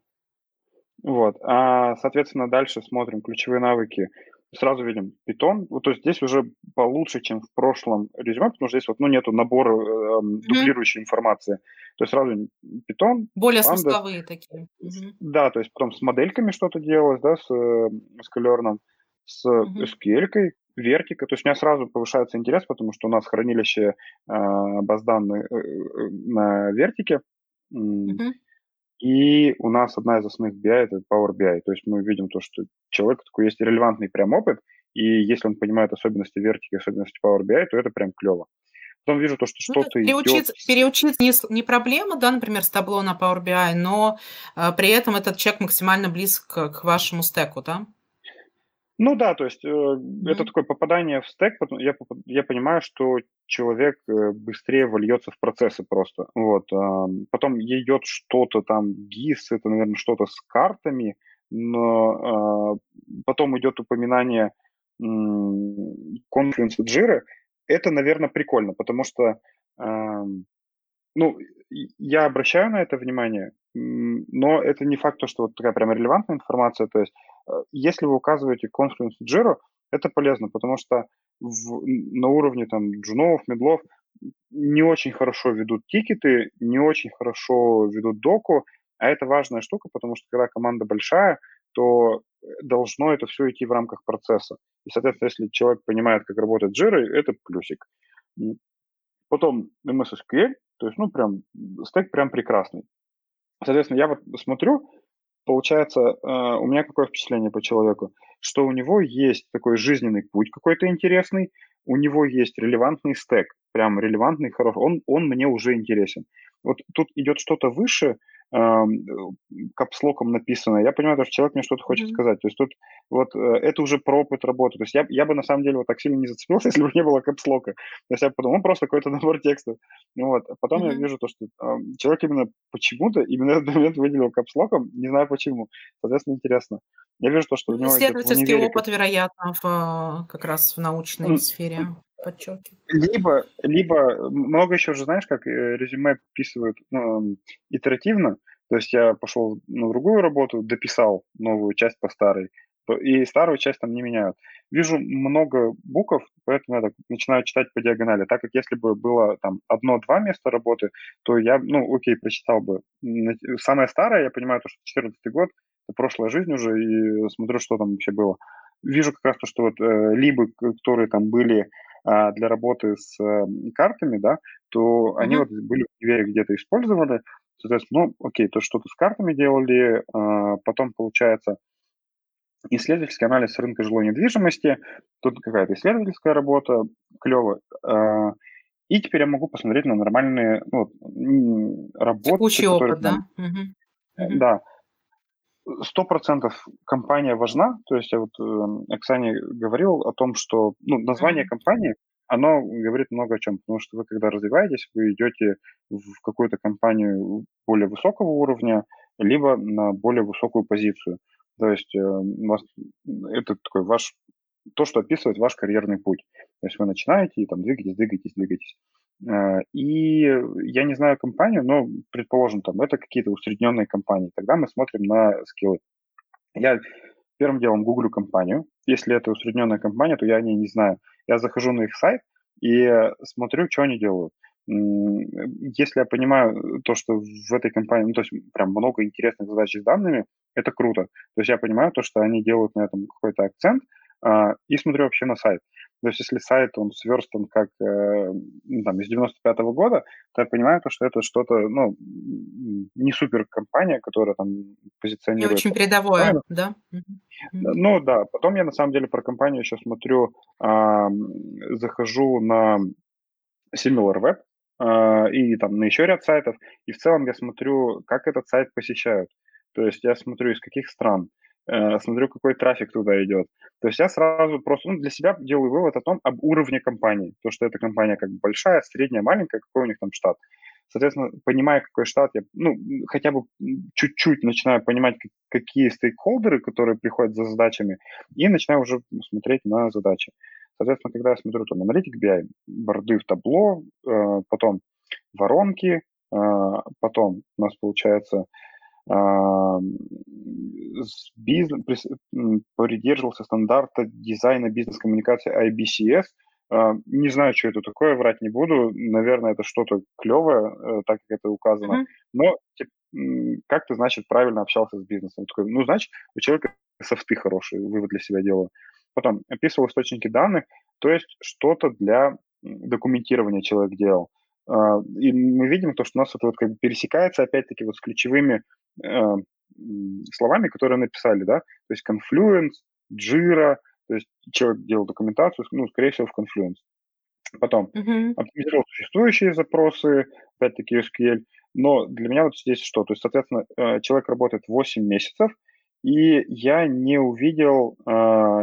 Вот. А, соответственно, дальше смотрим ключевые навыки сразу видим Python. Вот, то есть здесь уже получше, чем в прошлом резюме, потому что здесь вот, ну, нету набора э, mm-hmm. дублирующей информации. То есть сразу Python. Более Pandas. смысловые такие. Mm-hmm. Да, то есть потом с модельками что-то делалось, да, с, э, с Clearn, с mm-hmm. SQL, вертика. То есть у меня сразу повышается интерес, потому что у нас хранилище э, баз данных э, э, на вертике. Mm-hmm. И у нас одна из основных BI – это Power BI. То есть мы видим то, что человек такой есть релевантный прям опыт, и если он понимает особенности вертики, особенности Power BI, то это прям клево. Потом вижу то, что ну, что-то переучиться, идет... Переучиться не, не проблема, да, например, с табло на Power BI, но э, при этом этот чек максимально близок к, к вашему стеку, да? Ну да, то есть э, mm-hmm. это такое попадание в стек, я, я понимаю, что человек э, быстрее вольется в процессы просто. Вот. Э, потом идет что-то там, ГИС, это, наверное, что-то с картами, но э, потом идет упоминание э, и Jira. Это, наверное, прикольно, потому что э, ну, я обращаю на это внимание, но это не факт, что вот такая прям релевантная информация. То есть если вы указываете Confluence и Jira, это полезно, потому что в, на уровне там джунов, медлов не очень хорошо ведут тикеты, не очень хорошо ведут доку, а это важная штука, потому что когда команда большая, то должно это все идти в рамках процесса. И, соответственно, если человек понимает, как работает Jira, это плюсик. Потом MS SQL, то есть, ну, прям, стек прям прекрасный. Соответственно, я вот смотрю, получается, э, у меня какое впечатление по человеку? Что у него есть такой жизненный путь какой-то интересный, у него есть релевантный стек, прям релевантный, хороший, он, он мне уже интересен. Вот тут идет что-то выше, капслоком написано, я понимаю, что человек мне что-то хочет mm-hmm. сказать. То есть тут вот э, это уже про опыт работы. То есть я, я бы на самом деле вот так сильно не зацепился, (laughs) если бы не было капслока. То есть я подумал, он просто какой-то (laughs) набор текстов. Ну вот. А потом mm-hmm. я вижу то, что э, человек именно почему-то именно (laughs) этот момент выделил капслоком, не знаю почему. Соответственно, интересно. Я вижу то, что у него... Исследовательский опыт, вероятно, в, как раз в научной mm-hmm. сфере подчеркиваю. Либо, либо много еще же, знаешь, как э, резюме подписывают ну, итеративно, то есть я пошел на другую работу, дописал новую часть по старой, и старую часть там не меняют. Вижу много букв, поэтому я так начинаю читать по диагонали. Так как если бы было там одно-два места работы, то я, ну, окей, прочитал бы. Самое старое, я понимаю, то, что 14 год, это прошлая жизнь уже, и смотрю, что там вообще было. Вижу как раз то, что вот э, либо, которые там были а, для работы с а, картами, да, то mm-hmm. они вот были в универе где-то использовали, соответственно, ну, окей, то что-то с картами делали, а, потом, получается, исследовательский анализ рынка жилой недвижимости, тут какая-то исследовательская работа, клево. А, и теперь я могу посмотреть на нормальные ну, работы. Текущий опыт, да? Угу. Да, Сто процентов компания важна. То есть я вот э, Оксане говорил о том, что ну, название компании, оно говорит много о чем. Потому что вы, когда развиваетесь, вы идете в какую-то компанию более высокого уровня, либо на более высокую позицию. То есть э, у вас это такой ваш то, что описывает ваш карьерный путь. То есть вы начинаете и там двигаетесь, двигаетесь, двигаетесь. Э, и я не знаю компанию, но, предположим, там это какие-то усредненные компании. Тогда мы смотрим на скиллы. Я первым делом гуглю компанию. Если это усредненная компания, то я о ней не знаю. Я захожу на их сайт и смотрю, что они делают. Если я понимаю то, что в этой компании, ну, то есть прям много интересных задач с данными, это круто. То есть я понимаю то, что они делают на этом какой-то акцент, и смотрю вообще на сайт. То есть если сайт, он сверстан как э, ну, там, из 95-го года, то я понимаю, то, что это что-то, ну, не супер компания, которая там позиционирует. Не очень передовое, да? Ну да, потом я на самом деле про компанию еще смотрю, э, захожу на SimilarWeb э, и там на еще ряд сайтов, и в целом я смотрю, как этот сайт посещают. То есть я смотрю, из каких стран, смотрю, какой трафик туда идет. То есть я сразу просто ну, для себя делаю вывод о том, об уровне компании. То, что эта компания как бы большая, средняя, маленькая, какой у них там штат. Соответственно, понимая, какой штат, я ну, хотя бы чуть-чуть начинаю понимать, какие стейкхолдеры, которые приходят за задачами, и начинаю уже смотреть на задачи. Соответственно, когда я смотрю там аналитик BI, борды в табло, э, потом воронки, э, потом у нас получается э, бизнес, придерживался стандарта дизайна бизнес-коммуникации IBCS – а, не знаю, что это такое, врать не буду. Наверное, это что-то клевое, э, так как это указано. Mm-hmm. Но как ты, значит, правильно общался с бизнесом? Такой, ну, значит, у человека софты хорошие, вывод для себя делаю. Потом описывал источники данных, то есть что-то для документирования человек делал. А, и мы видим то, что у нас это вот как бы пересекается опять-таки вот с ключевыми словами, которые написали, да, то есть Confluence, Jira, то есть человек делал документацию, ну, скорее всего, в Confluence. Потом uh-huh. оптимизировал существующие запросы, опять-таки SQL. Но для меня вот здесь что? То есть, соответственно, э, человек работает 8 месяцев, и я не увидел э,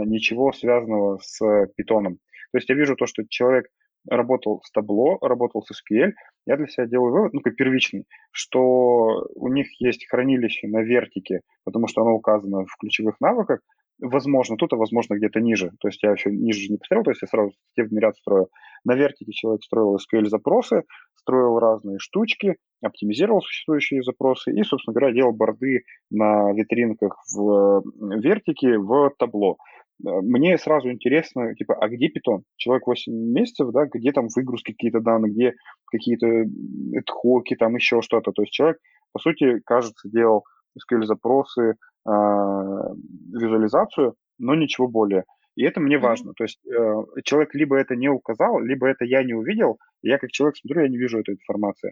ничего связанного с питоном. То есть я вижу то, что человек работал с табло, работал с SQL, я для себя делаю вывод, ну, как первичный, что у них есть хранилище на вертике, потому что оно указано в ключевых навыках, возможно тут, а возможно где-то ниже. То есть я еще ниже не посмотрел, то есть я сразу степный ряд строю. На вертике человек строил SQL-запросы, строил разные штучки, оптимизировал существующие запросы и, собственно говоря, делал борды на витринках в вертике в табло. Мне сразу интересно, типа, а где питон? Человек 8 месяцев, да, где там выгрузки какие-то данные, где какие-то тхоки, там еще что-то. То есть человек, по сути, кажется, делал SQL-запросы, а, визуализацию, но ничего более. И это мне важно. То есть э, человек либо это не указал, либо это я не увидел, и я как человек смотрю, я не вижу этой информации.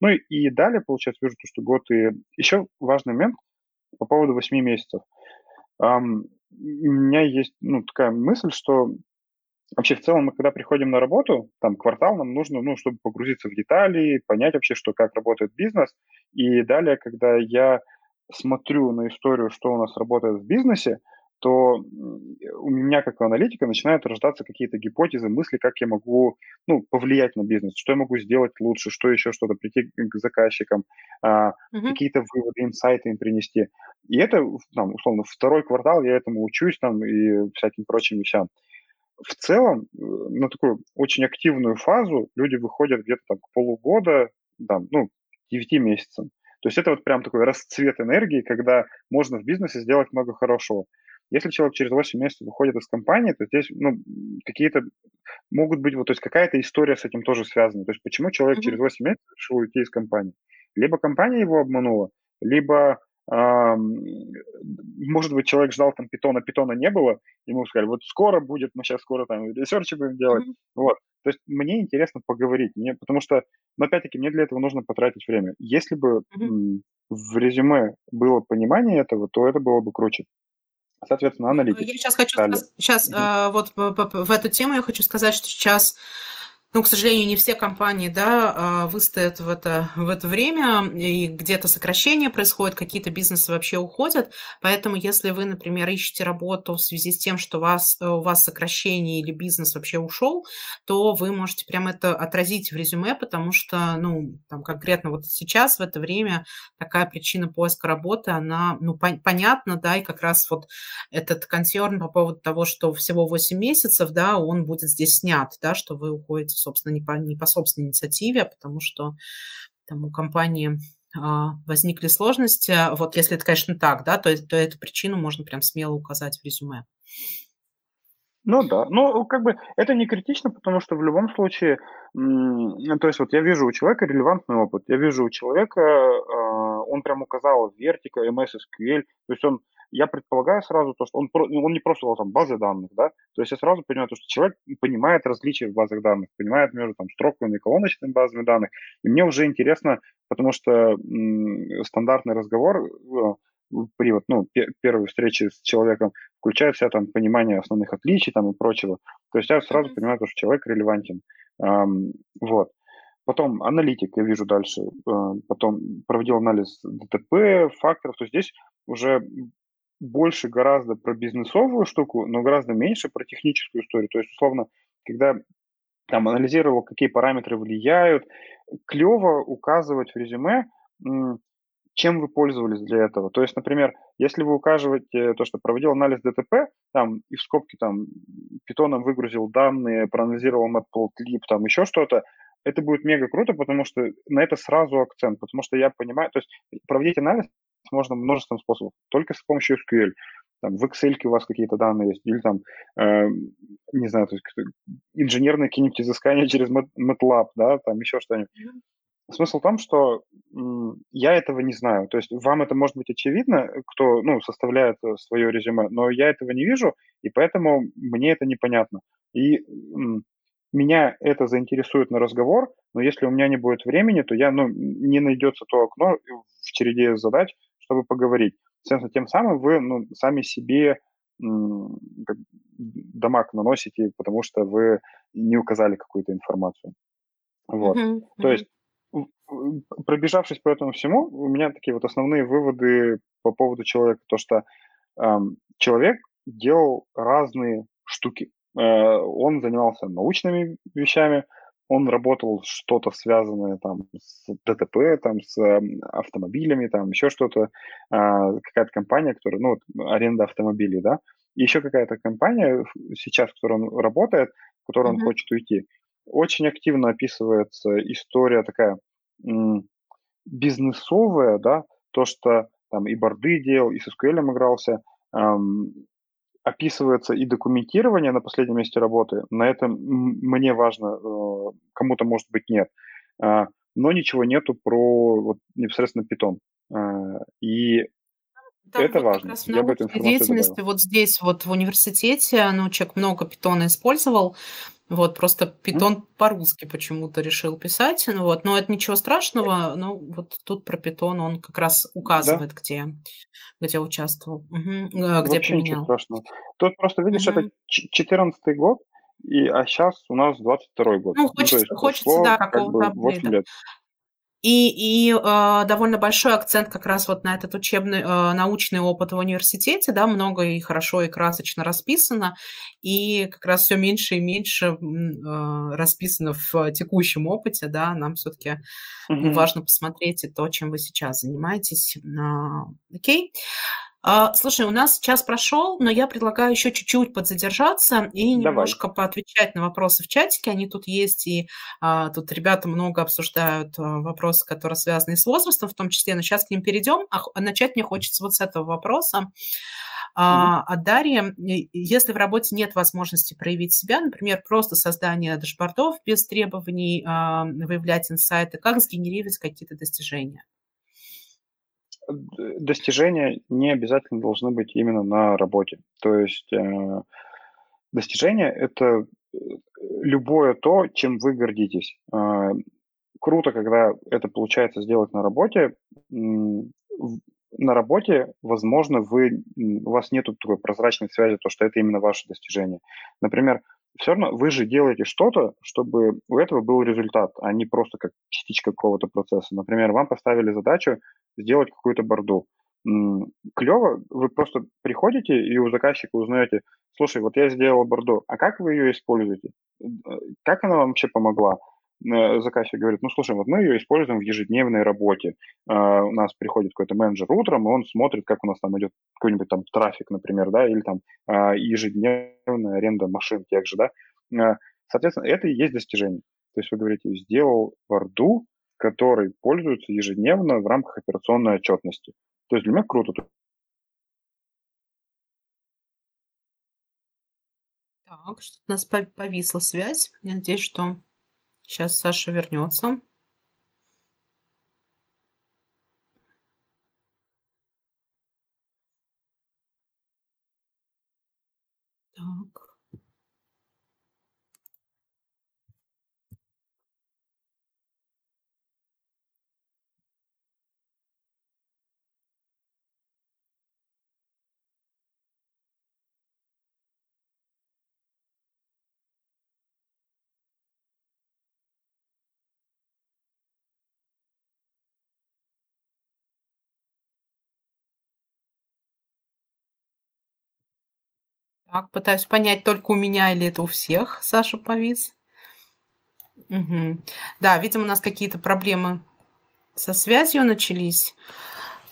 Ну и, и далее, получается, вижу, то, что год и... Еще важный момент по поводу 8 месяцев. Um, у меня есть ну, такая мысль, что вообще в целом мы когда приходим на работу, там квартал нам нужно, ну, чтобы погрузиться в детали, понять вообще, что как работает бизнес. И далее, когда я смотрю на историю, что у нас работает в бизнесе, то у меня, как у аналитика, начинают рождаться какие-то гипотезы, мысли, как я могу ну, повлиять на бизнес, что я могу сделать лучше, что еще что-то, прийти к заказчикам, uh-huh. какие-то выводы, инсайты им принести. И это, там, условно, второй квартал я этому учусь там, и всяким прочим вещам. В целом, э, на такую очень активную фазу люди выходят где-то там к полугода, там, ну, 9 месяцам. То есть это вот прям такой расцвет энергии, когда можно в бизнесе сделать много хорошего. Если человек через 8 месяцев выходит из компании, то здесь ну, какие-то могут быть, вот, то есть какая-то история с этим тоже связана. То есть почему человек mm-hmm. через 8 месяцев решил уйти из компании? Либо компания его обманула, либо может быть, человек ждал там питона, питона не было, ему сказали, вот скоро будет, мы сейчас скоро там ресерчи будем делать. Mm-hmm. Вот. То есть мне интересно поговорить, мне, потому что, но опять-таки, мне для этого нужно потратить время. Если бы mm-hmm. в резюме было понимание этого, то это было бы круче. Соответственно, аналитика. Я сейчас хочу сейчас mm-hmm. вот в эту тему я хочу сказать, что сейчас ну, к сожалению, не все компании да, а, выстоят в это, в это время, и где-то сокращения происходят, какие-то бизнесы вообще уходят. Поэтому, если вы, например, ищете работу в связи с тем, что вас, у вас сокращение или бизнес вообще ушел, то вы можете прямо это отразить в резюме, потому что, ну, там конкретно вот сейчас, в это время, такая причина поиска работы, она, ну, пон- понятна, да, и как раз вот этот консерн по поводу того, что всего 8 месяцев, да, он будет здесь снят, да, что вы уходите собственно, не по, не по собственной инициативе, а потому что там у компании а, возникли сложности. Вот если это, конечно, так, да, то, то эту причину можно прям смело указать в резюме. Ну да, ну как бы это не критично, потому что в любом случае, то есть вот я вижу у человека релевантный опыт, я вижу у человека, а, он прям указал вертика, MS, SQL, то есть он я предполагаю сразу то, что он, он не просто там базы данных, да, то есть я сразу понимаю то, что человек понимает различия в базах данных, понимает между там строковыми и колоночными базами данных, и мне уже интересно, потому что м, стандартный разговор, э, при вот, ну, первой встрече с человеком включает в себя там понимание основных отличий там и прочего. То есть я сразу mm-hmm. понимаю, что человек релевантен. Um, вот. Потом аналитик, я вижу дальше. Uh, потом проводил анализ ДТП, факторов. То есть здесь уже больше гораздо про бизнесовую штуку, но гораздо меньше про техническую историю. То есть, условно, когда там анализировал, какие параметры влияют, клево указывать в резюме, чем вы пользовались для этого. То есть, например, если вы указываете то, что проводил анализ ДТП, там, и в скобке там питоном выгрузил данные, проанализировал matplotlib, там еще что-то, это будет мега круто, потому что на это сразу акцент, потому что я понимаю, то есть проводить анализ можно множеством способов, только с помощью SQL. Там, в Excel у вас какие-то данные есть, или там, э, не знаю, то есть инженерные какие-нибудь изыскания через MATLAB, да, там еще что-нибудь. Смысл в том, что я этого не знаю. То есть вам это может быть очевидно, кто ну, составляет свое резюме, но я этого не вижу, и поэтому мне это непонятно. И меня это заинтересует на разговор, но если у меня не будет времени, то я, ну, не найдется то окно в череде задач, чтобы поговорить. Соответственно, тем самым вы ну, сами себе как, дамаг наносите, потому что вы не указали какую-то информацию. Вот. Mm-hmm. То есть пробежавшись по этому всему, у меня такие вот основные выводы по поводу человека, то что эм, человек делал разные штуки. Э, он занимался научными вещами, он работал что-то связанное там с ДТП, там с автомобилями, там еще что-то, э, какая-то компания, которая, ну, аренда автомобилей, да, и еще какая-то компания сейчас, в которой он работает, в которой mm-hmm. он хочет уйти. Очень активно описывается история такая бизнесовая, да, то, что там и борды делал, и с SQL игрался, эм, описывается и документирование на последнем месте работы. На этом мне важно, э, кому-то, может быть, нет. Э, но ничего нету про вот, непосредственно питон. Э, и там это вот важно. Как раз в научной деятельности добавил. вот здесь вот в университете, ну, человек много питона использовал, вот, просто питон по-русски почему-то решил писать. Ну, вот, но это ничего страшного. Ну, вот тут про питон он как раз указывает, да. где, где участвовал, угу, где Вообще применял. ничего страшного. Тут просто, видишь, угу. это 14 год, и, а сейчас у нас 22 год. Ну, хочется, ну, есть, хочется да, какого-то как бы 8 лет. И, и э, довольно большой акцент как раз вот на этот учебный, э, научный опыт в университете, да, много и хорошо и красочно расписано, и как раз все меньше и меньше э, расписано в текущем опыте, да, нам все-таки mm-hmm. важно посмотреть и то, чем вы сейчас занимаетесь. Э, окей. А, слушай, у нас час прошел, но я предлагаю еще чуть-чуть подзадержаться и Давай. немножко поотвечать на вопросы в чатике. Они тут есть, и а, тут ребята много обсуждают а, вопросы, которые связаны с возрастом, в том числе. Но сейчас к ним перейдем. А, начать мне хочется вот с этого вопроса. А, а Дарья, если в работе нет возможности проявить себя, например, просто создание дашбордов без требований а, выявлять инсайты, как сгенерировать какие-то достижения? Достижения не обязательно должны быть именно на работе. То есть э, достижения – это э, любое то, чем вы гордитесь. Э, круто, когда это получается сделать на работе. На работе, возможно, вы, у вас нет такой прозрачной связи, то, что это именно ваше достижение. Например, все равно вы же делаете что-то, чтобы у этого был результат, а не просто как частичка какого-то процесса. Например, вам поставили задачу сделать какую-то борду. Клево, вы просто приходите и у заказчика узнаете, слушай, вот я сделал борду, а как вы ее используете? Э, как она вам вообще помогла? Э, заказчик говорит, ну, слушай, вот мы ее используем в ежедневной работе. Uh, у нас приходит какой-то менеджер утром, и он смотрит, как у нас там идет какой-нибудь там трафик, например, да, или там uh, ежедневная аренда машин тех же, да. Соответственно, это и есть достижение. То есть вы говорите, сделал борду, который пользуется ежедневно в рамках операционной отчетности. То есть для меня круто. Так, что у нас повисла связь. Я надеюсь, что Сейчас Саша вернется. Так. Так, пытаюсь понять, только у меня или это у всех Саша повис? Мгм. Да, видимо, у нас какие-то проблемы со связью начались.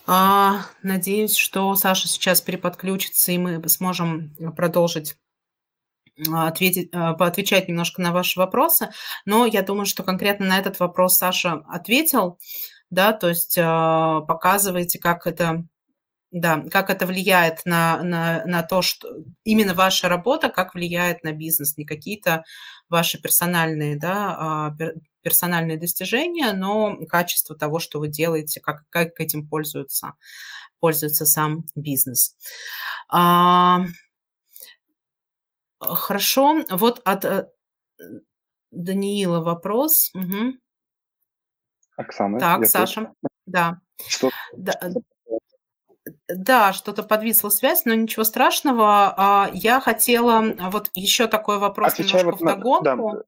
А, надеюсь, что Саша сейчас переподключится, и мы сможем продолжить а, ответить, а, поотвечать немножко на ваши вопросы. Но я думаю, что конкретно на этот вопрос Саша ответил, да, то есть а, показываете, как это да, как это влияет на, на, на то, что именно ваша работа, как влияет на бизнес, не какие-то ваши персональные, да, персональные достижения, но качество того, что вы делаете, как, как этим пользуется, пользуется сам бизнес. Хорошо. Вот от э, Даниила вопрос. Угу. Оксана, Так, Саша. Да. Что? Да, э, да, что-то подвисла связь, но ничего страшного. А, я хотела вот еще такой вопрос Отвечаю немножко вот на, да, вдогонку.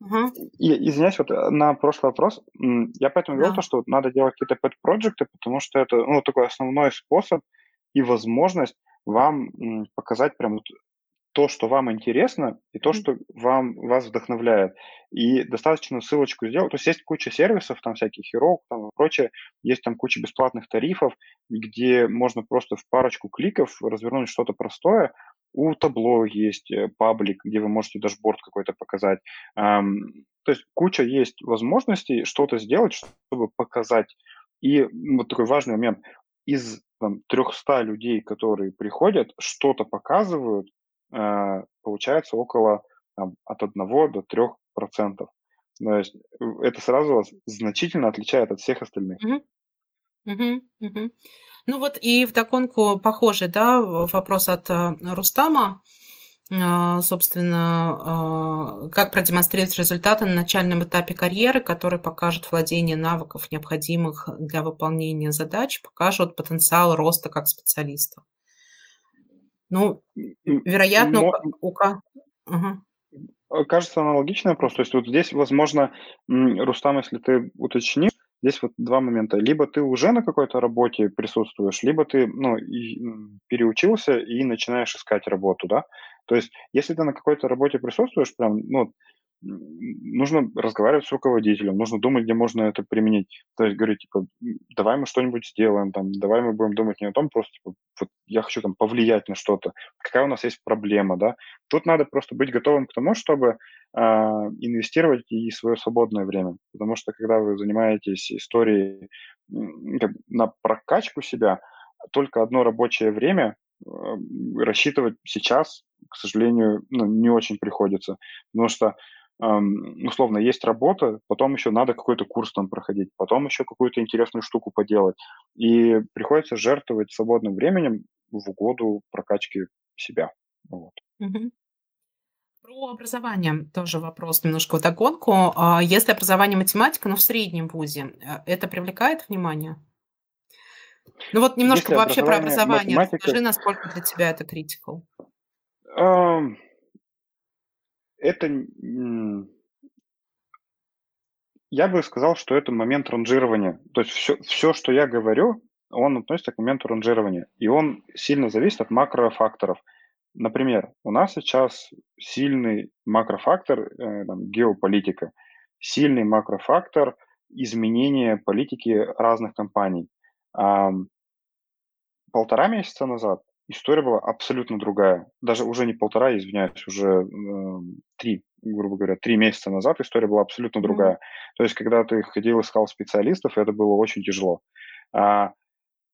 Мгм. и, извиняюсь, вот э, на прошлый вопрос, я поэтому говорил Да. то, что надо делать какие-то pet-проекты, потому что это, ну, такой основной способ и возможность вам показать прям то, что вам интересно, и то, что вам, вас вдохновляет. И достаточно ссылочку сделать. То есть есть куча сервисов, там всяких Hero, там и прочее. Есть там куча бесплатных тарифов, где можно просто в парочку кликов развернуть что-то простое. У табло есть э, паблик, где вы можете дашборд какой-то показать. То есть куча есть возможностей что-то сделать, чтобы показать. И вот такой важный момент. Из там, 300 людей, которые приходят, что-то показывают, получается около там, от 1 до 3 процентов. То есть э, это сразу вас значительно отличает от всех остальных. Мгм. Мгм, мгм. Ну вот и вдогонку похожий, да, вопрос от э, Рустама. Собственно, как продемонстрировать результаты на начальном этапе карьеры, которые покажут владение навыков, необходимых для выполнения задач, покажут потенциал роста как специалиста. Ну, вероятно, Но... у. Э, кажется, аналогичный вопрос. То есть вот здесь, возможно, Рустам, если ты уточнишь, здесь вот два момента. Либо ты уже на какой-то работе присутствуешь, либо ты ну, и, переучился и начинаешь искать работу, да. То есть если ты на какой-то работе присутствуешь, прям, ну, нужно разговаривать с руководителем, нужно думать, где можно это применить. То есть говорить, типа, давай мы что-нибудь сделаем, там, давай мы будем думать не о том, просто, типа, вот я хочу там повлиять на что-то, какая у нас есть проблема, да. Тут надо просто быть готовым к тому, чтобы э, инвестировать и свое свободное время, потому что когда вы занимаетесь историей как, на прокачку себя, только одно рабочее время э, рассчитывать сейчас, к сожалению, ну, не очень приходится, потому что условно, есть работа, потом еще надо какой-то курс там проходить, потом еще какую-то интересную штуку поделать. И приходится жертвовать свободным временем в угоду прокачки себя. Вот. Угу. Про образование тоже вопрос немножко в догонку. А если образование математика, но в среднем вузе, э, это привлекает внимание? Ну вот немножко Если вообще про образование. Математика... Расскажи, насколько для тебя это критикал. Это я бы сказал, что это момент ранжирования. То есть все, все, что я говорю, он относится к моменту ранжирования. И он сильно зависит от макрофакторов. Например, у нас сейчас сильный макрофактор э, там, геополитика, сильный макрофактор изменения политики разных компаний. А, полтора месяца назад история была абсолютно другая. Даже уже не полтора, извиняюсь, уже э, три, грубо говоря, три месяца назад история была абсолютно другая. Mm-hmm. То есть, когда ты ходил, искал специалистов, это было очень тяжело. А,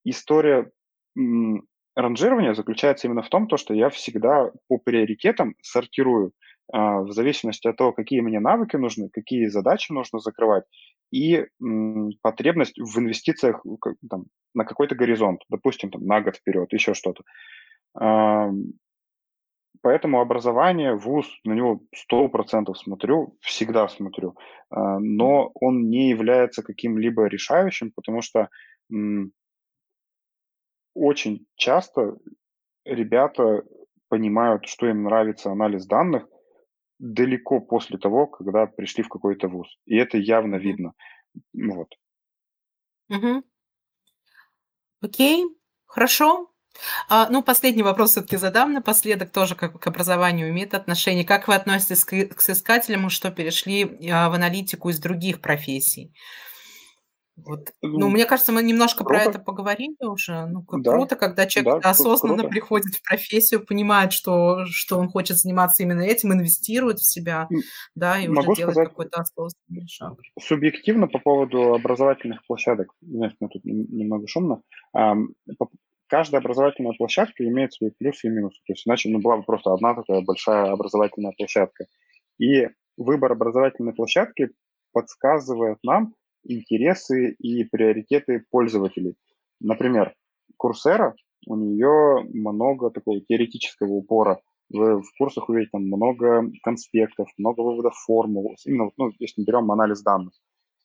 история м, ранжирования заключается именно в том, то, что я всегда по приоритетам сортирую а, в зависимости от того, какие мне навыки нужны, какие задачи нужно закрывать, и потребность в инвестициях там, на какой-то горизонт, допустим, там, на год вперед, еще что-то. Поэтому образование, вуз, на него 100% смотрю, всегда смотрю, а, но он не является каким-либо решающим, потому что очень часто ребята понимают, что им нравится анализ данных, далеко после того, когда пришли в какой-то вуз. И это явно видно. Вот. Угу. Окей, хорошо. А, ну, последний вопрос все-таки задам напоследок, тоже как к образованию имеет отношение. Как вы относитесь к, к соискателям, что перешли а, в аналитику из других профессий? Вот. Ну, мне кажется, мы немножко круто. про это поговорили уже. Ну, как да. круто, когда человек да, осознанно круто. приходит в профессию, понимает, что, что он хочет заниматься именно этим, инвестирует в себя, да, и Могу уже делает какой-то осознанный шаг. Субъективно по поводу образовательных площадок, знаешь, тут немного шумно, каждая образовательная площадка имеет свои плюсы и минусы. То есть иначе ну, была бы просто одна такая большая образовательная площадка. И выбор образовательной площадки подсказывает нам интересы и приоритеты пользователей. Например, Курсера, у нее много такого теоретического упора. Вы в курсах увидите там много конспектов, много выводов формул. Именно, ну, если мы берем анализ данных.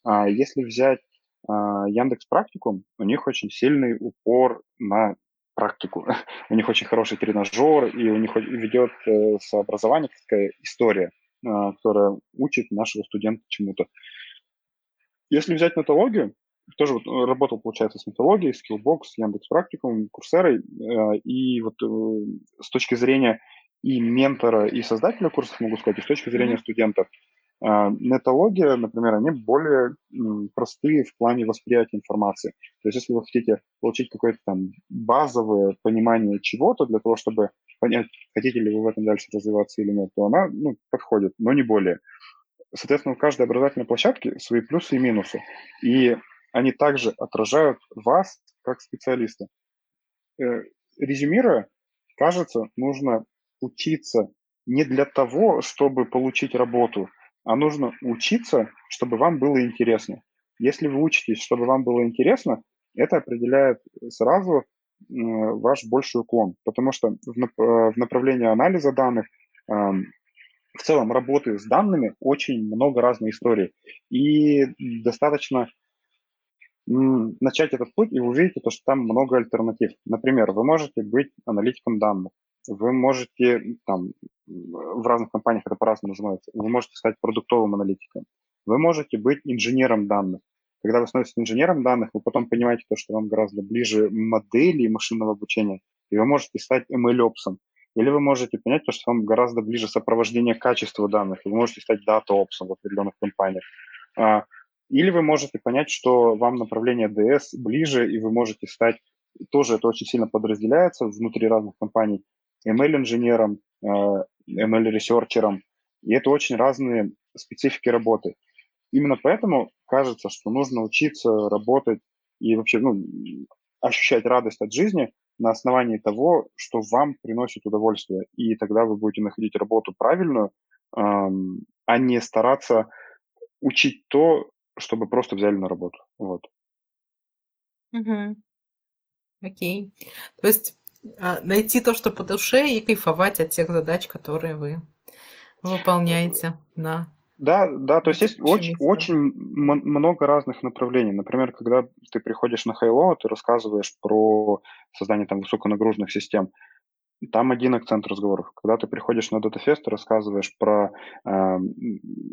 А если взять а, Яндекс Практикум, у них очень сильный упор на практику. (laughs) у них очень хороший тренажер, и у них ведет э, с образования такая история, а, которая учит нашего студента чему-то. Если взять методологию, тоже вот э, работал, получается, с методологией, Skillbox, Яндекс Практикум, Курсерой, э, и вот с точки зрения и ментора, и создателя курсов, могу сказать, и с точки зрения mm-hmm. студентов, а, Метология, например, они более простые в плане восприятия информации. То есть если вы хотите получить какое-то там базовое понимание чего-то для того, чтобы понять, хотите ли вы в этом дальше развиваться или нет, то она ну, подходит, но не более. Соответственно, у каждой образовательной площадки свои плюсы и минусы. И они также отражают вас как специалиста. Э, резюмируя, кажется, нужно учиться не для того, чтобы получить работу, а нужно учиться, чтобы вам было интересно. Если вы учитесь, чтобы вам было интересно, это определяет сразу ваш больший уклон, потому что в, э, направлении анализа данных в целом работы с данными очень много разной истории. И достаточно начать этот путь, и вы увидите, то, что там много альтернатив. Например, вы можете быть аналитиком данных, вы можете, там, в разных компаниях это по-разному называется, вы можете стать продуктовым аналитиком, вы можете быть инженером данных. Когда вы становитесь инженером данных, вы потом понимаете то, что вам гораздо ближе модели машинного обучения, и вы можете стать ML-опсом. Или вы можете понять то, что вам гораздо ближе сопровождение качества данных, и вы можете стать дата-опсом в определенных компаниях. А, или вы можете понять, что вам направление DS ближе, и вы можете стать, тоже это очень сильно подразделяется внутри разных компаний, ML-инженером, э, ML-researcher ом. И это очень разные специфики работы. Именно поэтому кажется, что нужно учиться работать и вообще ну, ощущать радость от жизни на основании того, что вам приносит удовольствие. И тогда вы будете находить работу правильную, эм, а не стараться учить то, чтобы просто взяли на работу. Вот. Угу. Окей. То есть а, найти то, что по душе, и кайфовать от тех задач, которые вы выполняете на да, да, то есть есть очень, очень много разных направлений. Например, когда ты приходишь на Halo, ты рассказываешь про создание там высоконагруженных систем. Там один акцент разговоров. Когда ты приходишь на DataFest, ты рассказываешь про э,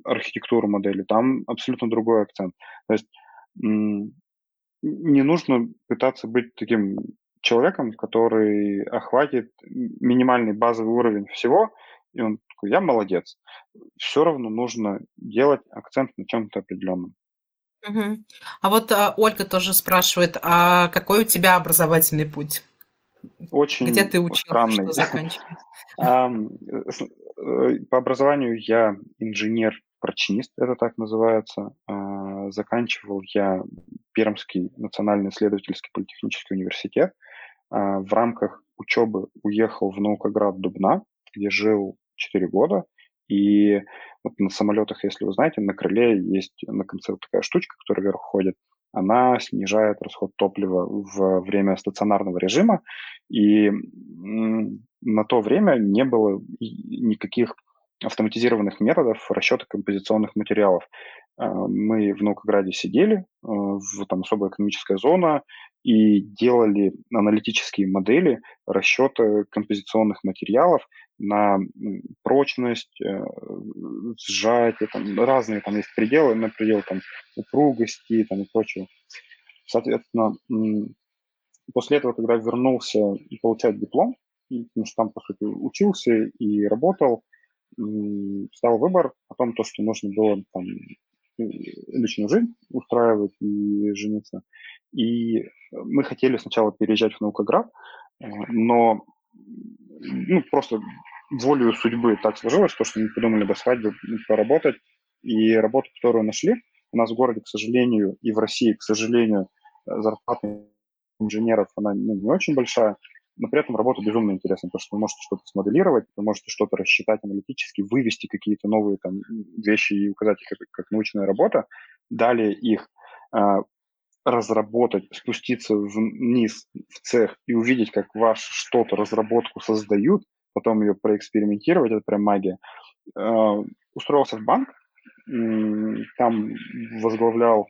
архитектуру модели, там абсолютно другой акцент. То есть не нужно пытаться быть таким человеком, который охватит минимальный базовый уровень всего, и он такой, я молодец. Все равно нужно делать акцент на чем-то определенном. Угу. А вот а, Ольга тоже спрашивает, а какой у тебя образовательный путь? Очень Где ты учился, странный. (laughs) Э, по образованию я инженер-прочинист, это так называется. А, заканчивал я Пермский национальный исследовательский политехнический университет. А, в рамках учебы уехал в Наукоград Дубна, где жил 4 года. И вот на самолетах, если вы знаете, на крыле есть на конце вот такая штучка, которая вверх ходит. Она снижает расход топлива в время стационарного режима. И на то время не было никаких автоматизированных методов расчета композиционных материалов. А, мы в Наукограде сидели, а, в там особая экономическая зона, и делали аналитические модели расчета композиционных материалов на прочность, э, сжатие, там разные там есть пределы, на предел там упругости там, и прочего. Соответственно, после этого, когда вернулся получать диплом, потому что там, по сути, учился и работал, стал выбор о том, то, что нужно было там личную жизнь устраивать и жениться. И мы хотели сначала переезжать в Наукоград, э, но ну, просто волею судьбы так сложилось, то, что мы подумали до свадьбы поработать. И работу, которую нашли, у нас в городе, к сожалению, и в России, к сожалению, зарплата инженеров, она ну, не очень большая, но при этом работа безумно интересная, потому что вы можете что-то смоделировать, вы можете что-то рассчитать аналитически, вывести какие-то новые там вещи и указать их как, научная работа, далее их э, разработать, спуститься вниз в цех и увидеть, как ваш что-то, разработку создают, потом ее проэкспериментировать, это прям магия. Э, устроился в банк, там возглавлял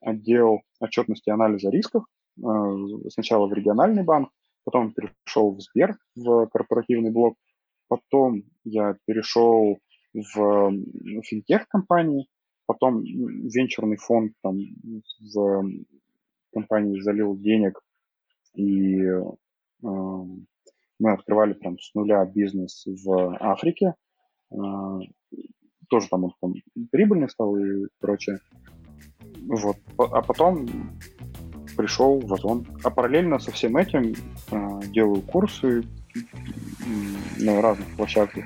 отдел отчетности и анализа рисков, э, сначала в региональный банк, потом перешел в Сбер, в корпоративный блок, потом я перешел в финтех-компании, потом венчурный фонд там в компании залил денег, и э, мы открывали прям с нуля бизнес в Африке. Э, тоже там он там, прибыльный стал и прочее. Вот. А потом пришел в Озон. А параллельно со всем этим э, делаю курсы на разных площадках.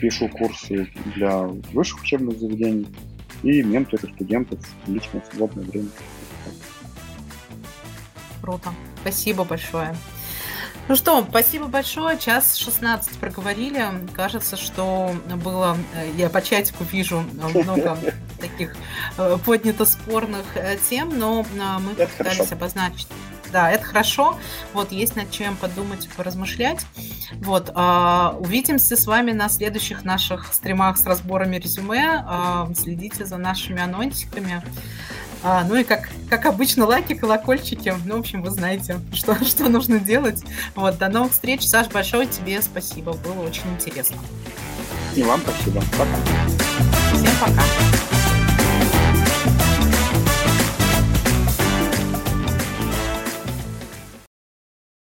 Пишу курсы для высших учебных заведений и менторю студентов в личное свободное время. Круто. Спасибо большое. Ну что, спасибо большое. Час 16 проговорили. Кажется, что было, э, я по чатику вижу (laughs) много таких э, поднято спорных тем, но мы это пытались хорошо. обозначить. Да, это хорошо. Вот есть над чем подумать, поразмышлять. Вот, а, увидимся с вами на следующих наших стримах с разборами резюме. А, следите за нашими анонсиками. А, ну и как, как обычно, лайки, колокольчики. Ну, в общем, вы знаете, что, (laughs) что нужно делать. Вот, до новых встреч. Саш, большое тебе спасибо. Было очень интересно. И вам спасибо. Пока. Всем пока.